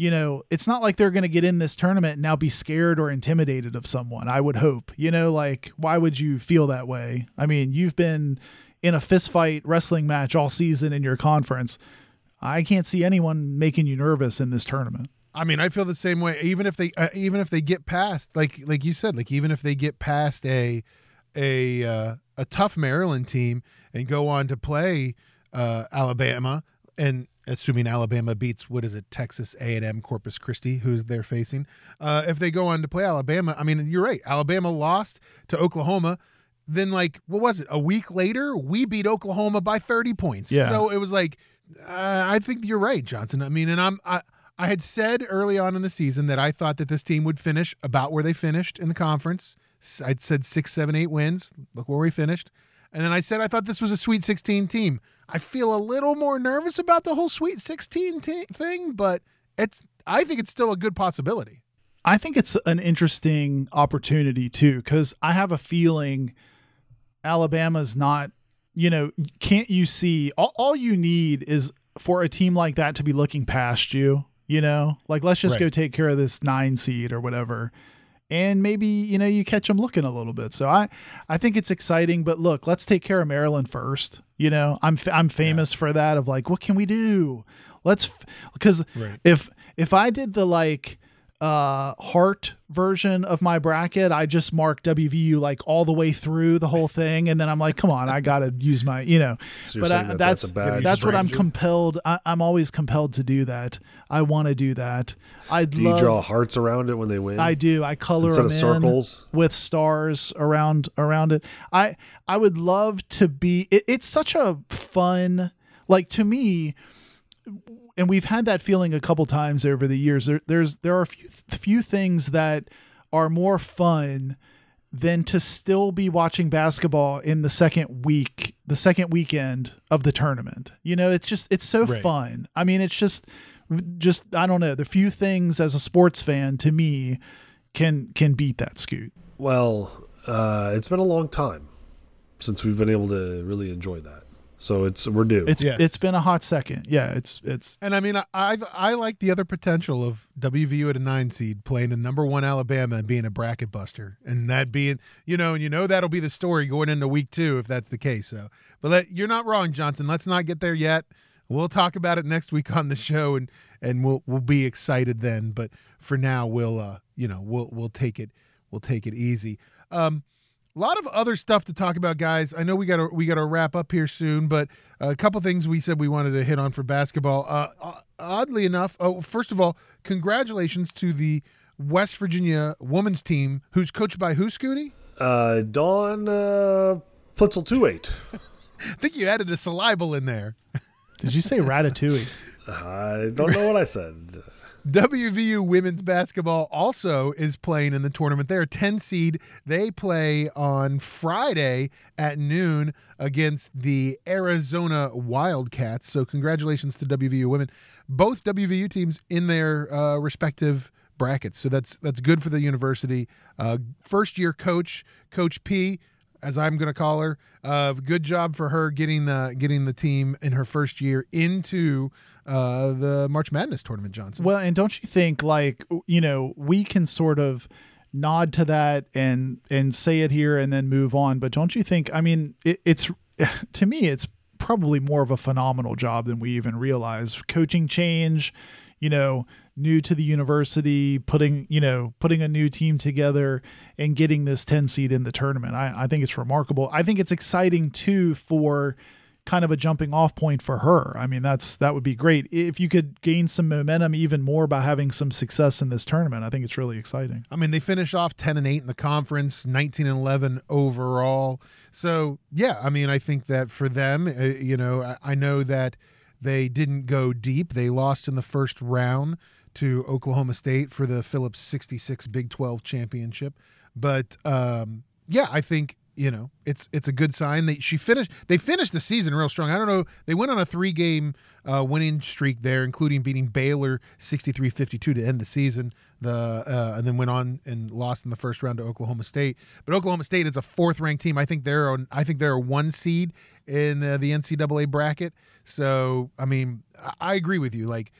you know, it's not like they're going to get in this tournament and now be scared or intimidated of someone. I would hope, you know, like why would you feel that way? I mean, you've been in a fist fight wrestling match all season in your conference. I can't see anyone making you nervous in this tournament. I mean, I feel the same way. Even if they, uh, even if they get past, like, like you said, like even if they get past a, a, uh, a tough Maryland team and go on to play uh, Alabama, and assuming Alabama beats what is it, Texas A and M Corpus Christi, who's they're facing. Uh, if they go on to play Alabama, I mean, you're right. Alabama lost to Oklahoma. Then, like, what was it? A week later, we beat Oklahoma by 30 points. Yeah. So it was like, uh, I think you're right, Johnson. I mean, and I'm I. I had said early on in the season that I thought that this team would finish about where they finished in the conference. I'd said six, seven, eight wins. Look where we finished. And then I said I thought this was a Sweet 16 team. I feel a little more nervous about the whole Sweet 16 t- thing, but it's. I think it's still a good possibility. I think it's an interesting opportunity too, because I have a feeling Alabama's not, you know, can't you see all, all you need is for a team like that to be looking past you, you know, like let's just Right. go take care of this nine seed or whatever. And maybe, you know, you catch them looking a little bit. So I, I think it's exciting, but look, let's take care of Maryland first. You know, I'm, I'm famous for that of like, what can we do? Let's, f- because Right. if, if I did the like, uh heart version of my bracket i just mark wvu like all the way through the whole thing and then i'm like come on i gotta use my you know So but I, that that's that's that's what i'm compelled I, i'm always compelled to do that i want to do that i Do you love draw hearts around it when they win? I do. I color Instead them circles? with stars around around it. I I would love to be. It, it's such a fun, like to me, and we've had that feeling a couple times over the years. There, there's there are a few few things that are more fun than to still be watching basketball in the second week, the second weekend of the tournament. You know, it's just it's so Right. fun. I mean, it's just just I don't know. The few things as a sports fan to me can can beat that scoot. Well, uh, it's been a long time since we've been able to really enjoy that. So it's we're due. It's Yes. it's been a hot second. Yeah, it's it's And I mean, I, I I like the other potential of WVU at a nine seed playing a number one Alabama and being a bracket buster, and that being you know, and you know that'll be the story going into week two if that's the case. So, but let, you're not wrong, Johnson. Let's not get there yet. We'll talk about it next week on the show, and and we'll we'll be excited then. But for now, we'll uh you know we'll we'll take it we'll take it easy. Um, a lot of other stuff to talk about, guys. I know we got to we got to wrap up here soon, but a couple things we said we wanted to hit on for basketball. Uh, uh, oddly enough, oh, first of all, congratulations to the West Virginia women's team, who's coached by who, Scooty? uh, Dawn uh, Plitzel two eight. I think you added a syllable in there. Did you say ratatouille? I don't know what I said. WVU women's basketball also is playing in the tournament. They're a 10 seed. They play on Friday at noon against the Arizona Wildcats. So, congratulations to WVU women. Both WVU teams in their uh, respective brackets. So, that's that's good for the university. Uh, first year coach, Coach P. As I'm going to call her, uh, good job for her getting the getting the team in her first year into uh, the March Madness tournament. Johnson. Well, and don't you think like you know we can sort of nod to that and and say it here and then move on, but don't you think? I mean, it, it's to me, it's probably more of a phenomenal job than we even realize. Coaching change, you know, new to the university, putting you know putting a new team together and getting this ten seed in the tournament. I, I think it's remarkable. I think it's exciting too for kind of a jumping off point for her. I mean, that's that would be great if you could gain some momentum even more by having some success in this tournament. I think it's really exciting. I mean, they finish off 10 and 8 in the conference, 19 and 11 overall. So, yeah, I mean, I think that for them, uh, you know, I, I know that they didn't go deep. They lost in the first round to Oklahoma State for the Phillips 66 Big 12 championship. But um, yeah, I think you know it's it's a good sign that she finished they finished the season real strong. I don't know they went on a three game uh, winning streak there including beating baylor 63-52 to end the season. The uh, and then went on and lost in the first round to oklahoma state. But oklahoma state is a fourth ranked team. I think they're on i think they're a one seed in uh, the ncaa bracket. So i mean I, I agree with you. Like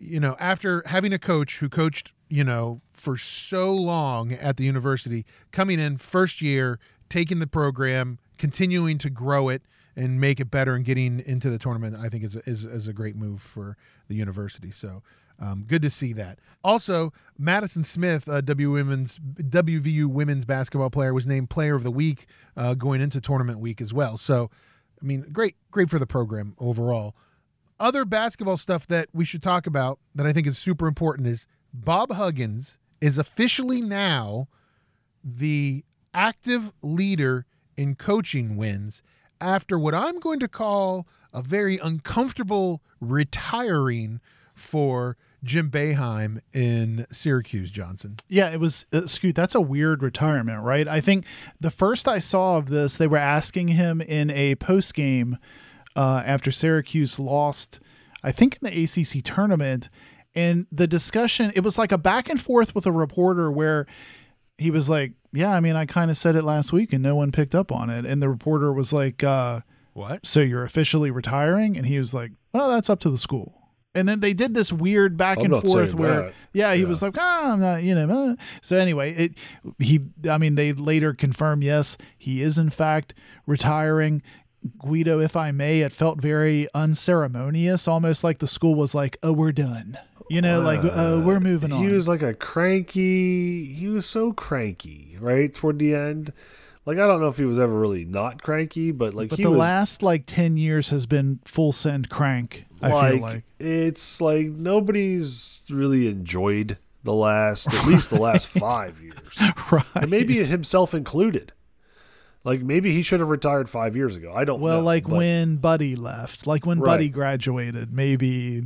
you know, after having a coach who coached, you know, for so long at the university, coming in first year, taking the program, continuing to grow it and make it better and getting into the tournament, I think is is, is a great move for the university. So um, good to see that. Also, Madisen Smith, W women's WVU women's basketball player, was named Player of the Week uh, going into tournament week as well. So, I mean, great, great for the program overall. Other basketball stuff that we should talk about that I think is super important is Bob Huggins is officially now the active leader in coaching wins after what I'm going to call a very uncomfortable retiring for Jim Boeheim in Syracuse, Johnson. Yeah, it was uh, Scoot. That's a weird retirement, right? I think the first I saw of this, they were asking him in a post game uh, after Syracuse lost, I think in the ACC tournament, and the discussion it was like a back and forth with a reporter where he was like, "Yeah, I mean, I kind of said it last week and no one picked up on it," and the reporter was like, uh, "What? So you're officially retiring?" And he was like, "Well, that's up to the school." And then they did this weird back I'm and forth where, that. yeah, he yeah. was like, ah, I'm not, you know. Uh. So anyway, it he, I mean, they later confirmed, yes, he is in fact retiring. Guido, if I may, it felt very unceremonious, almost like the school was like, oh, we're done. You know, uh, like, oh, we're moving on. He was like a cranky, he was so cranky, right? Toward the end. Like I don't know if he was ever really not cranky, but like but he the was, last like ten years has been full send crank. I like, feel like it's like nobody's really enjoyed the last at least the last five years, right? And maybe himself included. Like maybe he should have retired five years ago. I don't know. well, know. like but, when Buddy left, like when Right. Buddy graduated, maybe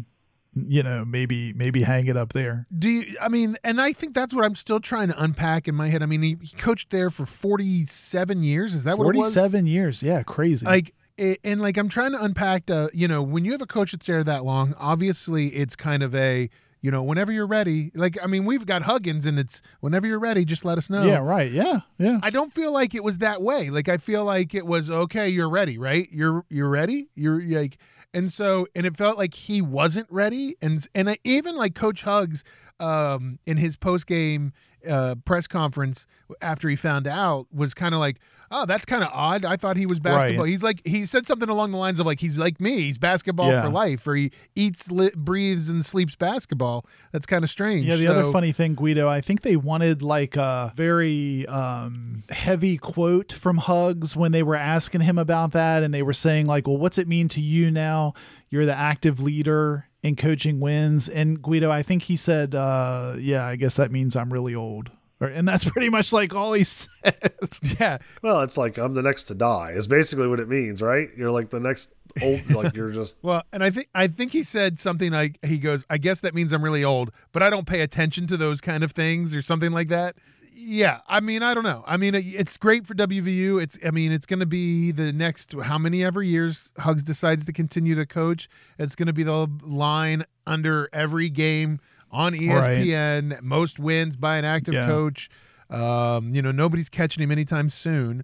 you know, maybe maybe hang it up there. Do you, I mean, and I think that's what I'm still trying to unpack in my head. I mean, he, he coached there for 47 years. Is that what it was? Forty-seven years, yeah, crazy. Like, and like, I'm trying to unpack the, you know, when you have a coach that's there that long, obviously it's kind of a, you know, whenever you're ready. Like, I mean, we've got Huggins and it's whenever you're ready, just let us know. yeah, right, yeah, yeah. I don't feel like it was that way. Like I feel like it was okay. You're ready, right? You're you're ready. You're like, and so and it felt like he wasn't ready. And and I, even like Coach Huggs, um, in his post game uh, press conference after he found out was kind of like, oh, that's kind of odd. I thought he was basketball. Right. He's like he said something along the lines of like he's like me. He's basketball Yeah. for life, or he eats, li- breathes, and sleeps basketball. That's kind of strange. Yeah, the other funny thing, Guido, I think they wanted like a very um, heavy quote from Huggs when they were asking him about that. And they were saying, like, well, what's it mean to you now? You're the active leader in coaching wins. And Guido, I think he said, uh, yeah, I guess that means I'm really old. Or, and that's pretty much like all he said. Yeah, well, it's like I'm the next to die. Is basically what it means, right? You're like the next old. like you're just Well, and I think I think he said something like he goes, "I guess that means I'm really old, but I don't pay attention to those kind of things or something like that." Yeah, I mean, I don't know. I mean, it's great for WVU. It's I mean, it's going to be the next how many ever years Huggs decides to continue to coach. It's going to be the line under every game on ESPN, most wins by an active Yeah. coach. Um, you know, nobody's catching him anytime soon.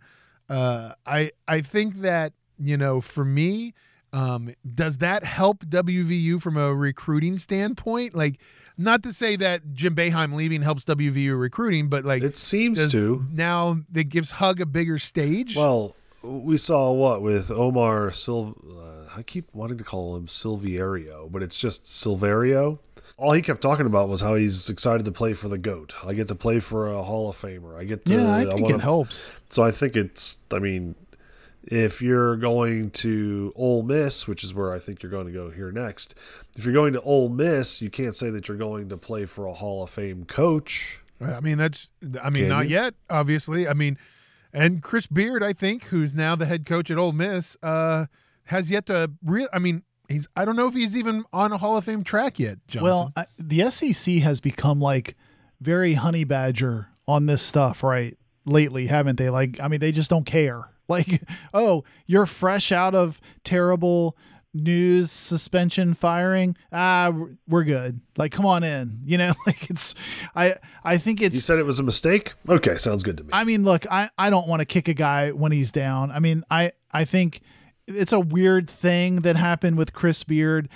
Uh, I I think that you know, for me, um, does that help WVU from a recruiting standpoint? Like, not to say that Jim Boeheim leaving helps WVU recruiting, but like it seems to. now that gives Hug a bigger stage. Well, we saw what with Omar Sil. Uh, I keep wanting to call him Silverio, but it's just Silverio. All he kept talking about was how he's excited to play for the goat. I get to play for a Hall of Famer. I get to. yeah, I think wanna- it helps. So I think it's. I mean, if you're going to Ole Miss, which is where I think you're going to go here next, if you're going to Ole Miss, you can't say that you're going to play for a Hall of Fame coach. I mean, that's I mean, Can not you? yet, obviously. I mean, and Chris Beard, I think, who's now the head coach at Ole Miss, uh, has yet to real. I mean, he's. I don't know if he's even on a Hall of Fame track yet. Johnson. Well, I, the SEC has become like very honey badger on this stuff, right? Lately, haven't they? Like, I mean, they just don't care. Like, oh, you're fresh out of terrible news, suspension, firing. Ah, we're- good. Like, come on in. You know, like it's. I I think it's You said it was a mistake. Okay, sounds good to me. I mean, look, I, I don't want to kick a guy when he's down. I mean, I I think it's a weird thing that happened with Chris Beard.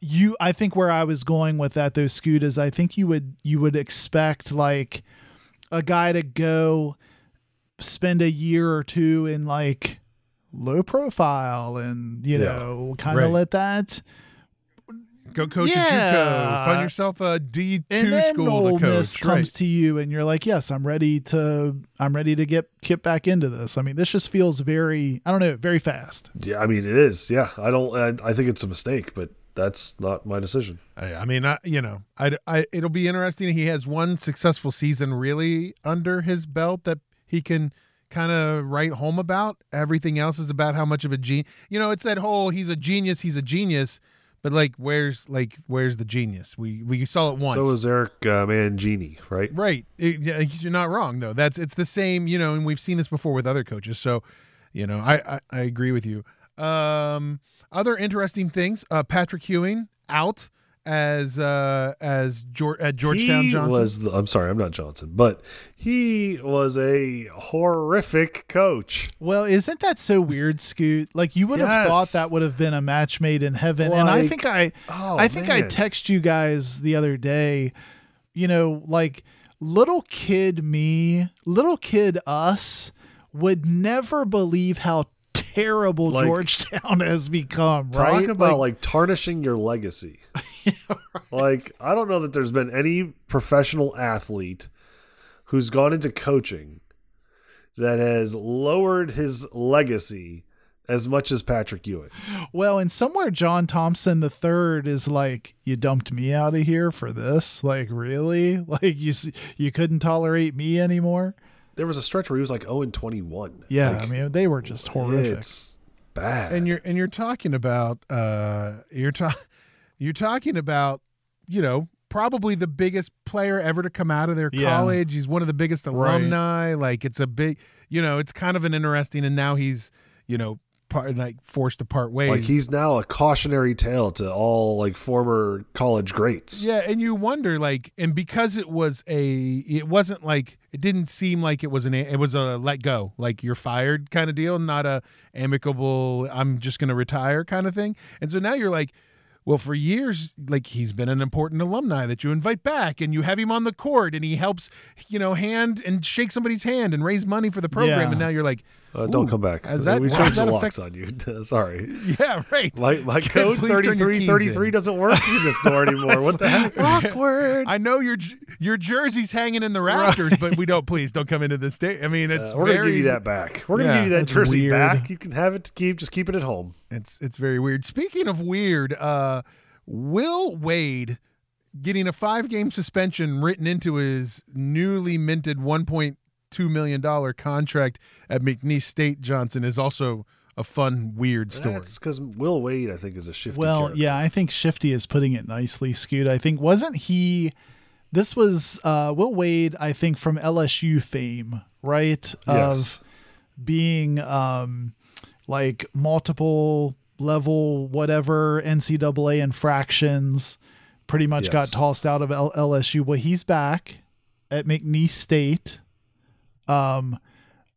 you I think where I was going with that though, Scoot, is I think you would you would expect like a guy to go spend a year or two in like low profile and you Yeah. know kind of Right. let that Go coach Yeah. at JUCO. Find yourself a D two school Ole to Miss coach. comes Right. to you and you're like yes i'm ready to i'm ready to get get back into this i mean this just feels very i don't know very fast Yeah, I mean it is. Yeah, I don't. I, I think it's a mistake, but that's not my decision. I, I mean, I, you know, I, I, it'll be interesting. He has one successful season really under his belt that he can kind of write home about. Everything else is about how much of a genius. You know, it's that whole he's a genius, he's a genius, but like, where's like where's the genius? We we saw it once. So is Eric uh, Mangini, right? Right. It- yeah, you're not wrong though. That's it's the same, you know, and we've seen this before with other coaches. So, you know, I I, I agree with you. Um other interesting things, uh Patrick Ewing out as uh as Geor- at Georgetown he Johnson. was. The, I'm sorry, I'm not Johnson, but he was a horrific coach. well isn't that so weird scoot like you would have thought that would have been a match made in heaven and i think i Oh, I think I man. text you guys the other day, you know, like little kid me, little kid us would never believe how terrible Like- Georgetown has become, Talk right? about like, tarnishing your legacy. Like I don't know that there's been any professional athlete who's gone into coaching that has lowered his legacy as much as Patrick Ewing. well, and somewhere John Thompson the third is like, you dumped me out of here for this? Like, really? Like you s- you couldn't tolerate me anymore? There was a stretch where he was like 0 and 21. Yeah, Like, I mean, they were just horrific. It's bad. and you're and you're talking about uh you're ta- you're talking about, you know, probably the biggest player ever to come out of their Yeah. college. He's one of the biggest alumni. Like it's a big, you know, it's kind of an interesting and now he's, you know, part, like forced to part ways. like he's now a cautionary tale to all like former college greats. Yeah, and you wonder like, and because it was a, it wasn't like it didn't seem like it was an, it was a let go, like you're fired kind of deal, not a amicable. I'm just gonna retire kind of thing. And so now you're like, well, for years, like he's been an important alumni that you invite back, and you have him on the court, and he helps, you know, hand and shake somebody's hand and raise money for the program. Yeah. And now you're like, Uh, don't Ooh, come back. that- we how changed the locks affect- on you. Sorry. yeah, right. My, my Kid, code please turn your 33 keys 33 in. doesn't work in this door anymore. what the heck? Awkward. I know your your jersey's hanging in the rafters, but we don't. Please don't come into the state. I mean, it's Uh, we're going to give you that back. We're going to Yeah, give you that jersey weird. back. You can have it to keep. Just keep it at home. It's it's very weird. Speaking of weird, uh, Will Wade getting a five game suspension written into his newly minted one point two million dollar contract at McNeese State Johnson is also a fun weird story. That's because Will Wade, I think, is a shifty Well, character. yeah, I think Shifty is putting it nicely, Scoot. I think wasn't he this was uh Will Wade, I think, from LSU fame, right? Yes. Of being um like multiple level whatever NCAA infractions, pretty much got tossed out of L- LSU. Well, he's back at McNeese State. Um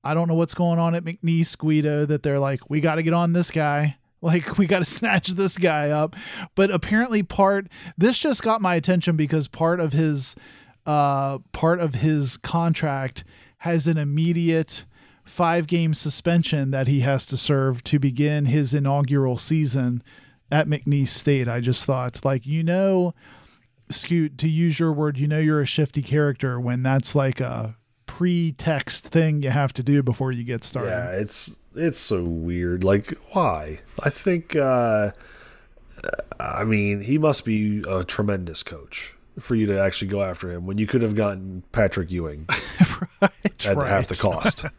I don't know what's going on at McNeese Guido that they're like, we got to get on this guy. Like, we got to snatch this guy up. But apparently, part this just got my attention because part of his uh part of his contract has an immediate five game suspension that he has to serve to begin his inaugural season at McNeese State. I just thought, like, you know, Scoot, to use your word, you know you're a shifty character when that's like a pretext thing you have to do before you get started. Yeah, it's it's so weird. Like, why? I think. uh I mean, he must be a tremendous coach for you to actually go after him when you could have gotten Patrick Ewing right, at right. half the cost.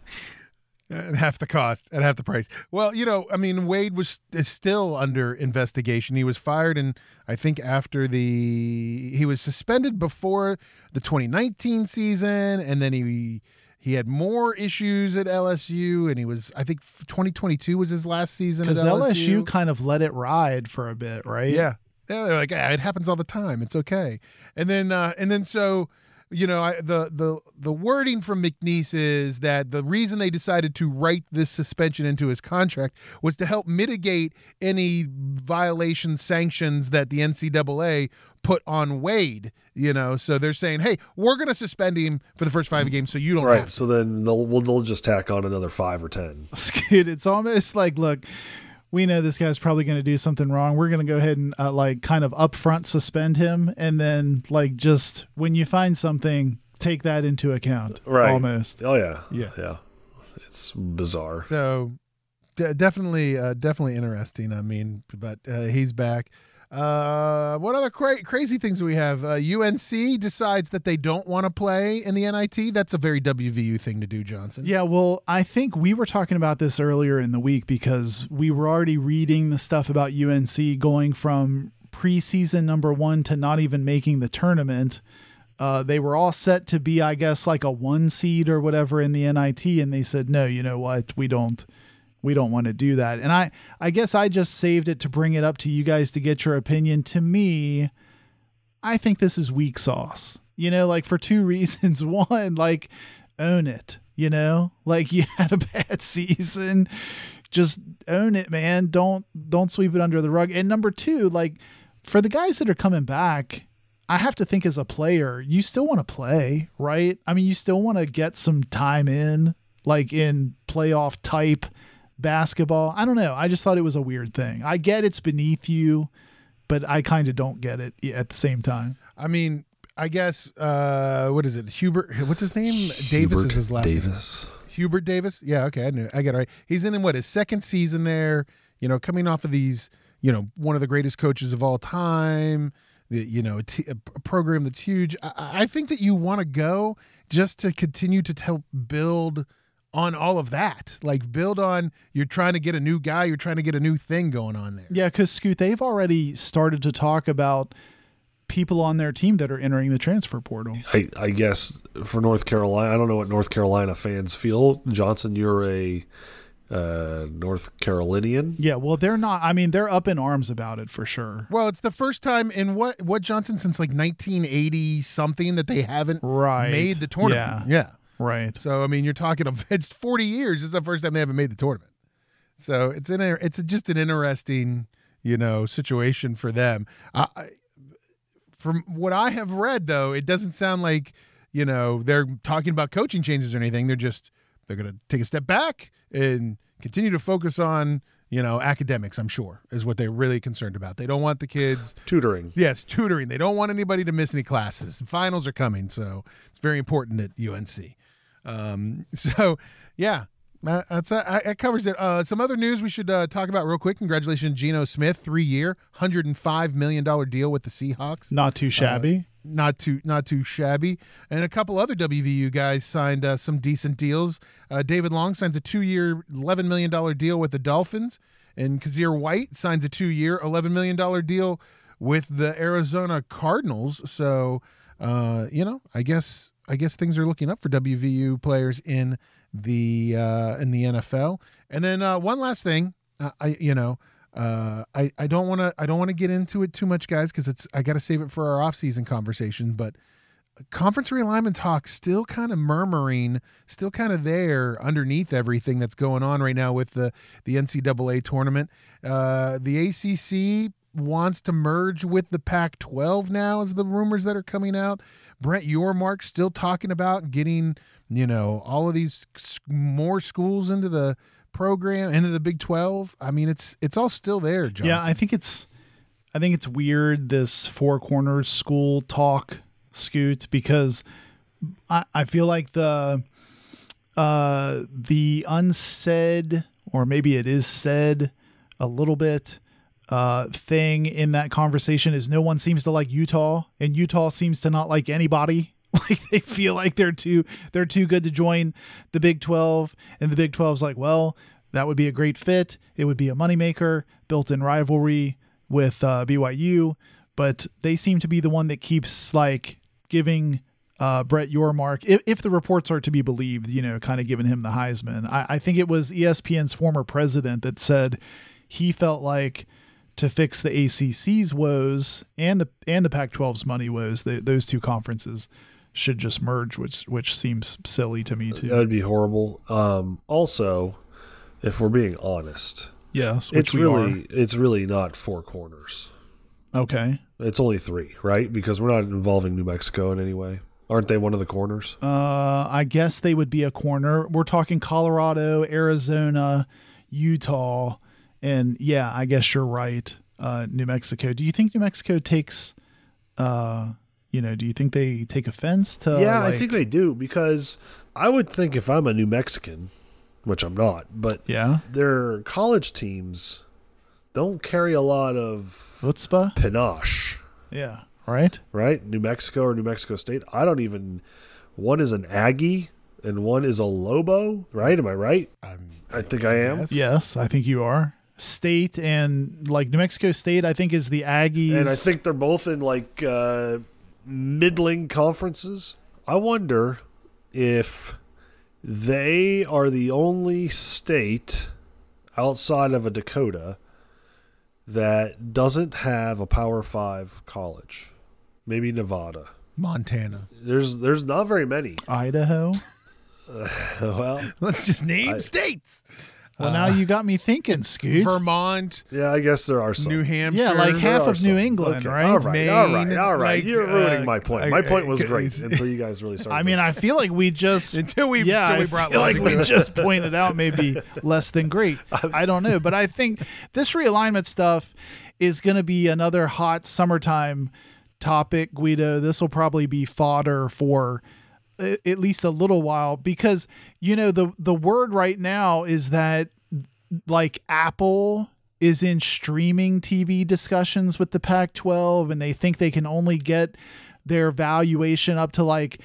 at half the cost, at half the price. Well, you know, I mean, Wade was is still under investigation. He was fired, and I think after the he was suspended before the 2019 season, and then he he had more issues at LSU, and he was I think 2022 was his last season Because LSU. LSU kind of let it ride for a bit, right? Yeah. Yeah, they're like, yeah, it happens all the time. It's okay. And then uh and then so you know, I, the the the wording from McNeese is that the reason they decided to write this suspension into his contract was to help mitigate any violation sanctions that the NCAA put on Wade. You know, so they're saying, hey, we're going to suspend him for the first five games, so you don't Right. have. So then they'll well, they'll just tack on another five or ten. Dude, it's almost like, look, we know this guy's probably going to do something wrong. We're going to go ahead and uh, like kind of upfront suspend him, and then like just when you find something, take that into account. Right. Almost. Oh yeah. Yeah. Yeah. It's bizarre. So de- definitely, uh, definitely interesting. I mean, but uh, he's back. Uh, what other cra- crazy things do we have? Uh, UNC decides that they don't want to play in the NIT. That's a very WVU thing to do, Johnson. Yeah, well, I think we were talking about this earlier in the week because we were already reading the stuff about UNC going from preseason number one to not even making the tournament. Uh, they were all set to be, I guess, like a one seed or whatever in the NIT, and they said, "No, you know what? We don't, we don't want to do that." And I, I guess, I just saved it to bring it up to you guys to get your opinion. To me, I think this is weak sauce. You know, like for two reasons. One, like own it. You know, like you had a bad season, just own it, man. Don't don't sweep it under the rug. And number two, like for the guys that are coming back, I have to think as a player, you still want to play, right? I mean, you still want to get some time in, like in playoff type basketball. I don't know. I just thought it was a weird thing. I get it's beneath you, but I kind of don't get it at the same time. I mean, I guess uh, what is it? Hubert. What's his name? Davis is his last name. Davis. Hubert Davis. Yeah, okay, I knew. I get it right. He's in what his second season there. You know, coming off of these, you know, one of the greatest coaches of all time. The, you know, a, t- a program that's huge. I, I think that you want to go just to continue to help build on all of that. Like build on. You're trying to get a new guy. You're trying to get a new thing going on there. Yeah, because Scoot, they've already started to talk about people on their team that are entering the transfer portal. I, I guess for North Carolina, I don't know what North Carolina fans feel. Johnson, you're a uh, North Carolinian. Yeah, well, they're not. I mean, they're up in arms about it for sure. Well, it's the first time in what what Johnson since like 1980 something that they haven't Right. made the tournament. Yeah. Right. So I mean, you're talking of it's 40 years. It's the first time they haven't made the tournament. So it's an it's just an interesting you know situation for them. I, I, from what I have read, though, it doesn't sound like you know they're talking about coaching changes or anything. They're just they're going to take a step back and continue to focus on you know academics. I'm sure is what they're really concerned about. They don't want the kids Tutoring. Yes, tutoring. They don't want anybody to miss any classes. Finals are coming, so it's very important at UNC. Um, so, yeah, uh, that's uh, that covers it. Uh, some other news we should uh, talk about real quick. Congratulations, Geno Smith, three-year, hundred and five million dollar deal with the Seahawks. Not too shabby. Not too not too shabby. And a couple other WVU guys signed uh, some decent deals. Uh, David Long signs a two-year, eleven million dollar deal with the Dolphins, and Kyzir White signs a two-year, eleven million dollar deal with the Arizona Cardinals. So, uh, you know, I guess I guess things are looking up for WVU players in the uh, in the NFL. And then uh, one last thing, uh, I you know. Uh, I, I don't want to I don't want to get into it too much, guys, because it's I got to save it for our offseason conversation. But conference realignment talk still kind of murmuring, still kind of there underneath everything that's going on right now with the the NCAA tournament. Uh, the ACC wants to merge with the Pac-12 now, is the rumors that are coming out. Brett Yormark still talking about getting you know all of these more schools into the program into the Big 12. I mean, it's it's all still there, Johnson. Yeah, I think it's I think it's weird this four corners school talk, Scoot, because I, I feel like the uh the unsaid or maybe it is said a little bit uh thing in that conversation is no one seems to like Utah and Utah seems to not like anybody like they feel like they're too they're too good to join the Big 12 and the Big 12's like well that would be a great fit it would be a moneymaker built-in rivalry with uh, BYU but they seem to be the one that keeps like giving uh, Brett Yormark, if, if the reports are to be believed, you know, kind of giving him the Heisman. I, I think it was ESPN's former president that said he felt like to fix the ACC's woes and the and the Pac-12's money woes, the, those two conferences, should just merge, which which seems silly to me too. That would be horrible. Um, also, if we're being honest, yes, which it's really it's really not four corners. Okay. It's only three, right? Because we're not involving New Mexico in any way. Aren't they one of the corners? Uh, I guess they would be a corner. We're talking Colorado, Arizona, Utah, and yeah, I guess you're right. Uh, New Mexico. Do you think New Mexico takes? Uh, you know, do you think they take offense to? yeah, I think they do because I would think if I'm a New Mexican, which I'm not, but Yeah, their college teams don't carry a lot of chutzpah. panache, Yeah, right. right? New Mexico or New Mexico State. I don't even. One is an Aggie and one is a Lobo, right? Am I right? I'm, I think I am. Yes. Yes, I think you are. State and like New Mexico State, I think is the Aggies. And I think they're both in like uh, middling conferences. I wonder if they are the only state outside of a Dakota that doesn't have a Power Five college. Maybe Nevada. Montana. There's there's not very many. Idaho. well, Let's just name I- states. Well, now you got me thinking, Scoot. Vermont, yeah, I guess there are some. New Hampshire. Yeah, like half are of New some. England, Okay, right? All right, all right, Maine, all right. like, You're ruining uh, my point. My point was I- great until you guys really started. I mean, I feel like we just Until we- yeah, until we I brought feel like logic we to it. just pointed out maybe less than great. I don't know, but I think this realignment stuff is going to be another hot summertime topic, Guido. This will probably be fodder for a- at least a little while because you know the the word right now is that like Apple is in streaming TV discussions with the Pac 12 and they think they can only get their valuation up to like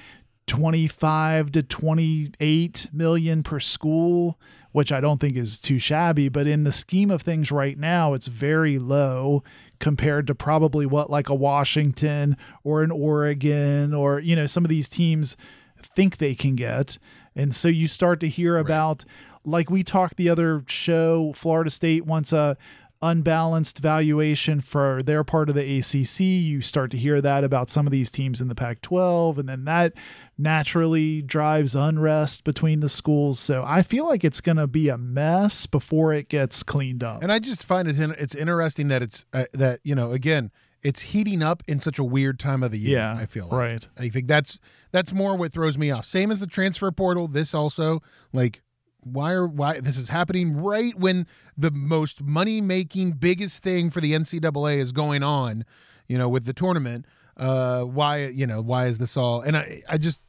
25 to 28 million per school, which I don't think is too shabby, but in the scheme of things right now, it's very low compared to probably what like a Washington or an Oregon or you know some of these teams think they can get. And so you start to hear about like we talked the other show, Florida State wants a unbalanced valuation for their part of the ACC. You start to hear that about some of these teams in the Pac 12, and then that naturally drives unrest between the schools. So I feel like it's going to be a mess before it gets cleaned up. And I just find it in, it's interesting that it's uh, that you know again it's heating up in such a weird time of the year. Yeah, I feel like. right. I think that's that's more what throws me off. Same as the transfer portal. This also like why are why this is happening right when the most money making biggest thing for the NCAA is going on. You know, with the tournament. Uh, why you know why is this all? And I I just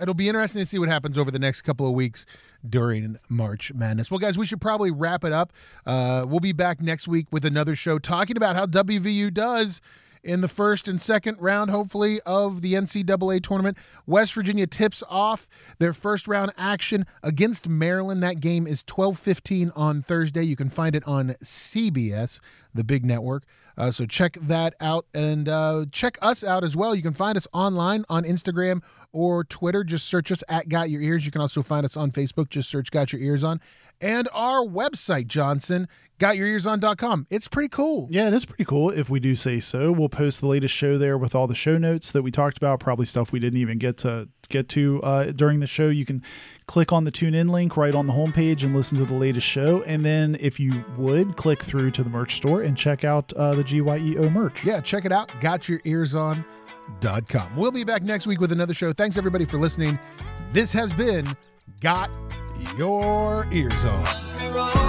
it'll be interesting to see what happens over the next couple of weeks during March Madness. Well, guys, we should probably wrap it up. Uh, we'll be back next week with another show talking about how WVU does in the first and second round, hopefully, of the NCAA tournament. West Virginia tips off their first round action against Maryland. That game is 12:15 on Thursday. You can find it on CBS, the big network. Uh, so check that out and uh, check us out as well. You can find us online on Instagram or Twitter. Just search us at Got Your Eers. You can also find us on Facebook. Just search Got Your Eers On. And our website, Johnson, gotyoureerson.com. It's pretty cool. Yeah, it is pretty cool if we do say so. We'll post the latest show there with all the show notes that we talked about, probably stuff we didn't even get to get to uh, during the show. You can click on the tune in link right on the homepage and listen to the latest show. And then if you would click through to the merch store and check out uh, the GYEO merch. Yeah, check it out. GotYourEersOn.com. We'll be back next week with another show. Thanks everybody for listening. This has been Got your Eers on.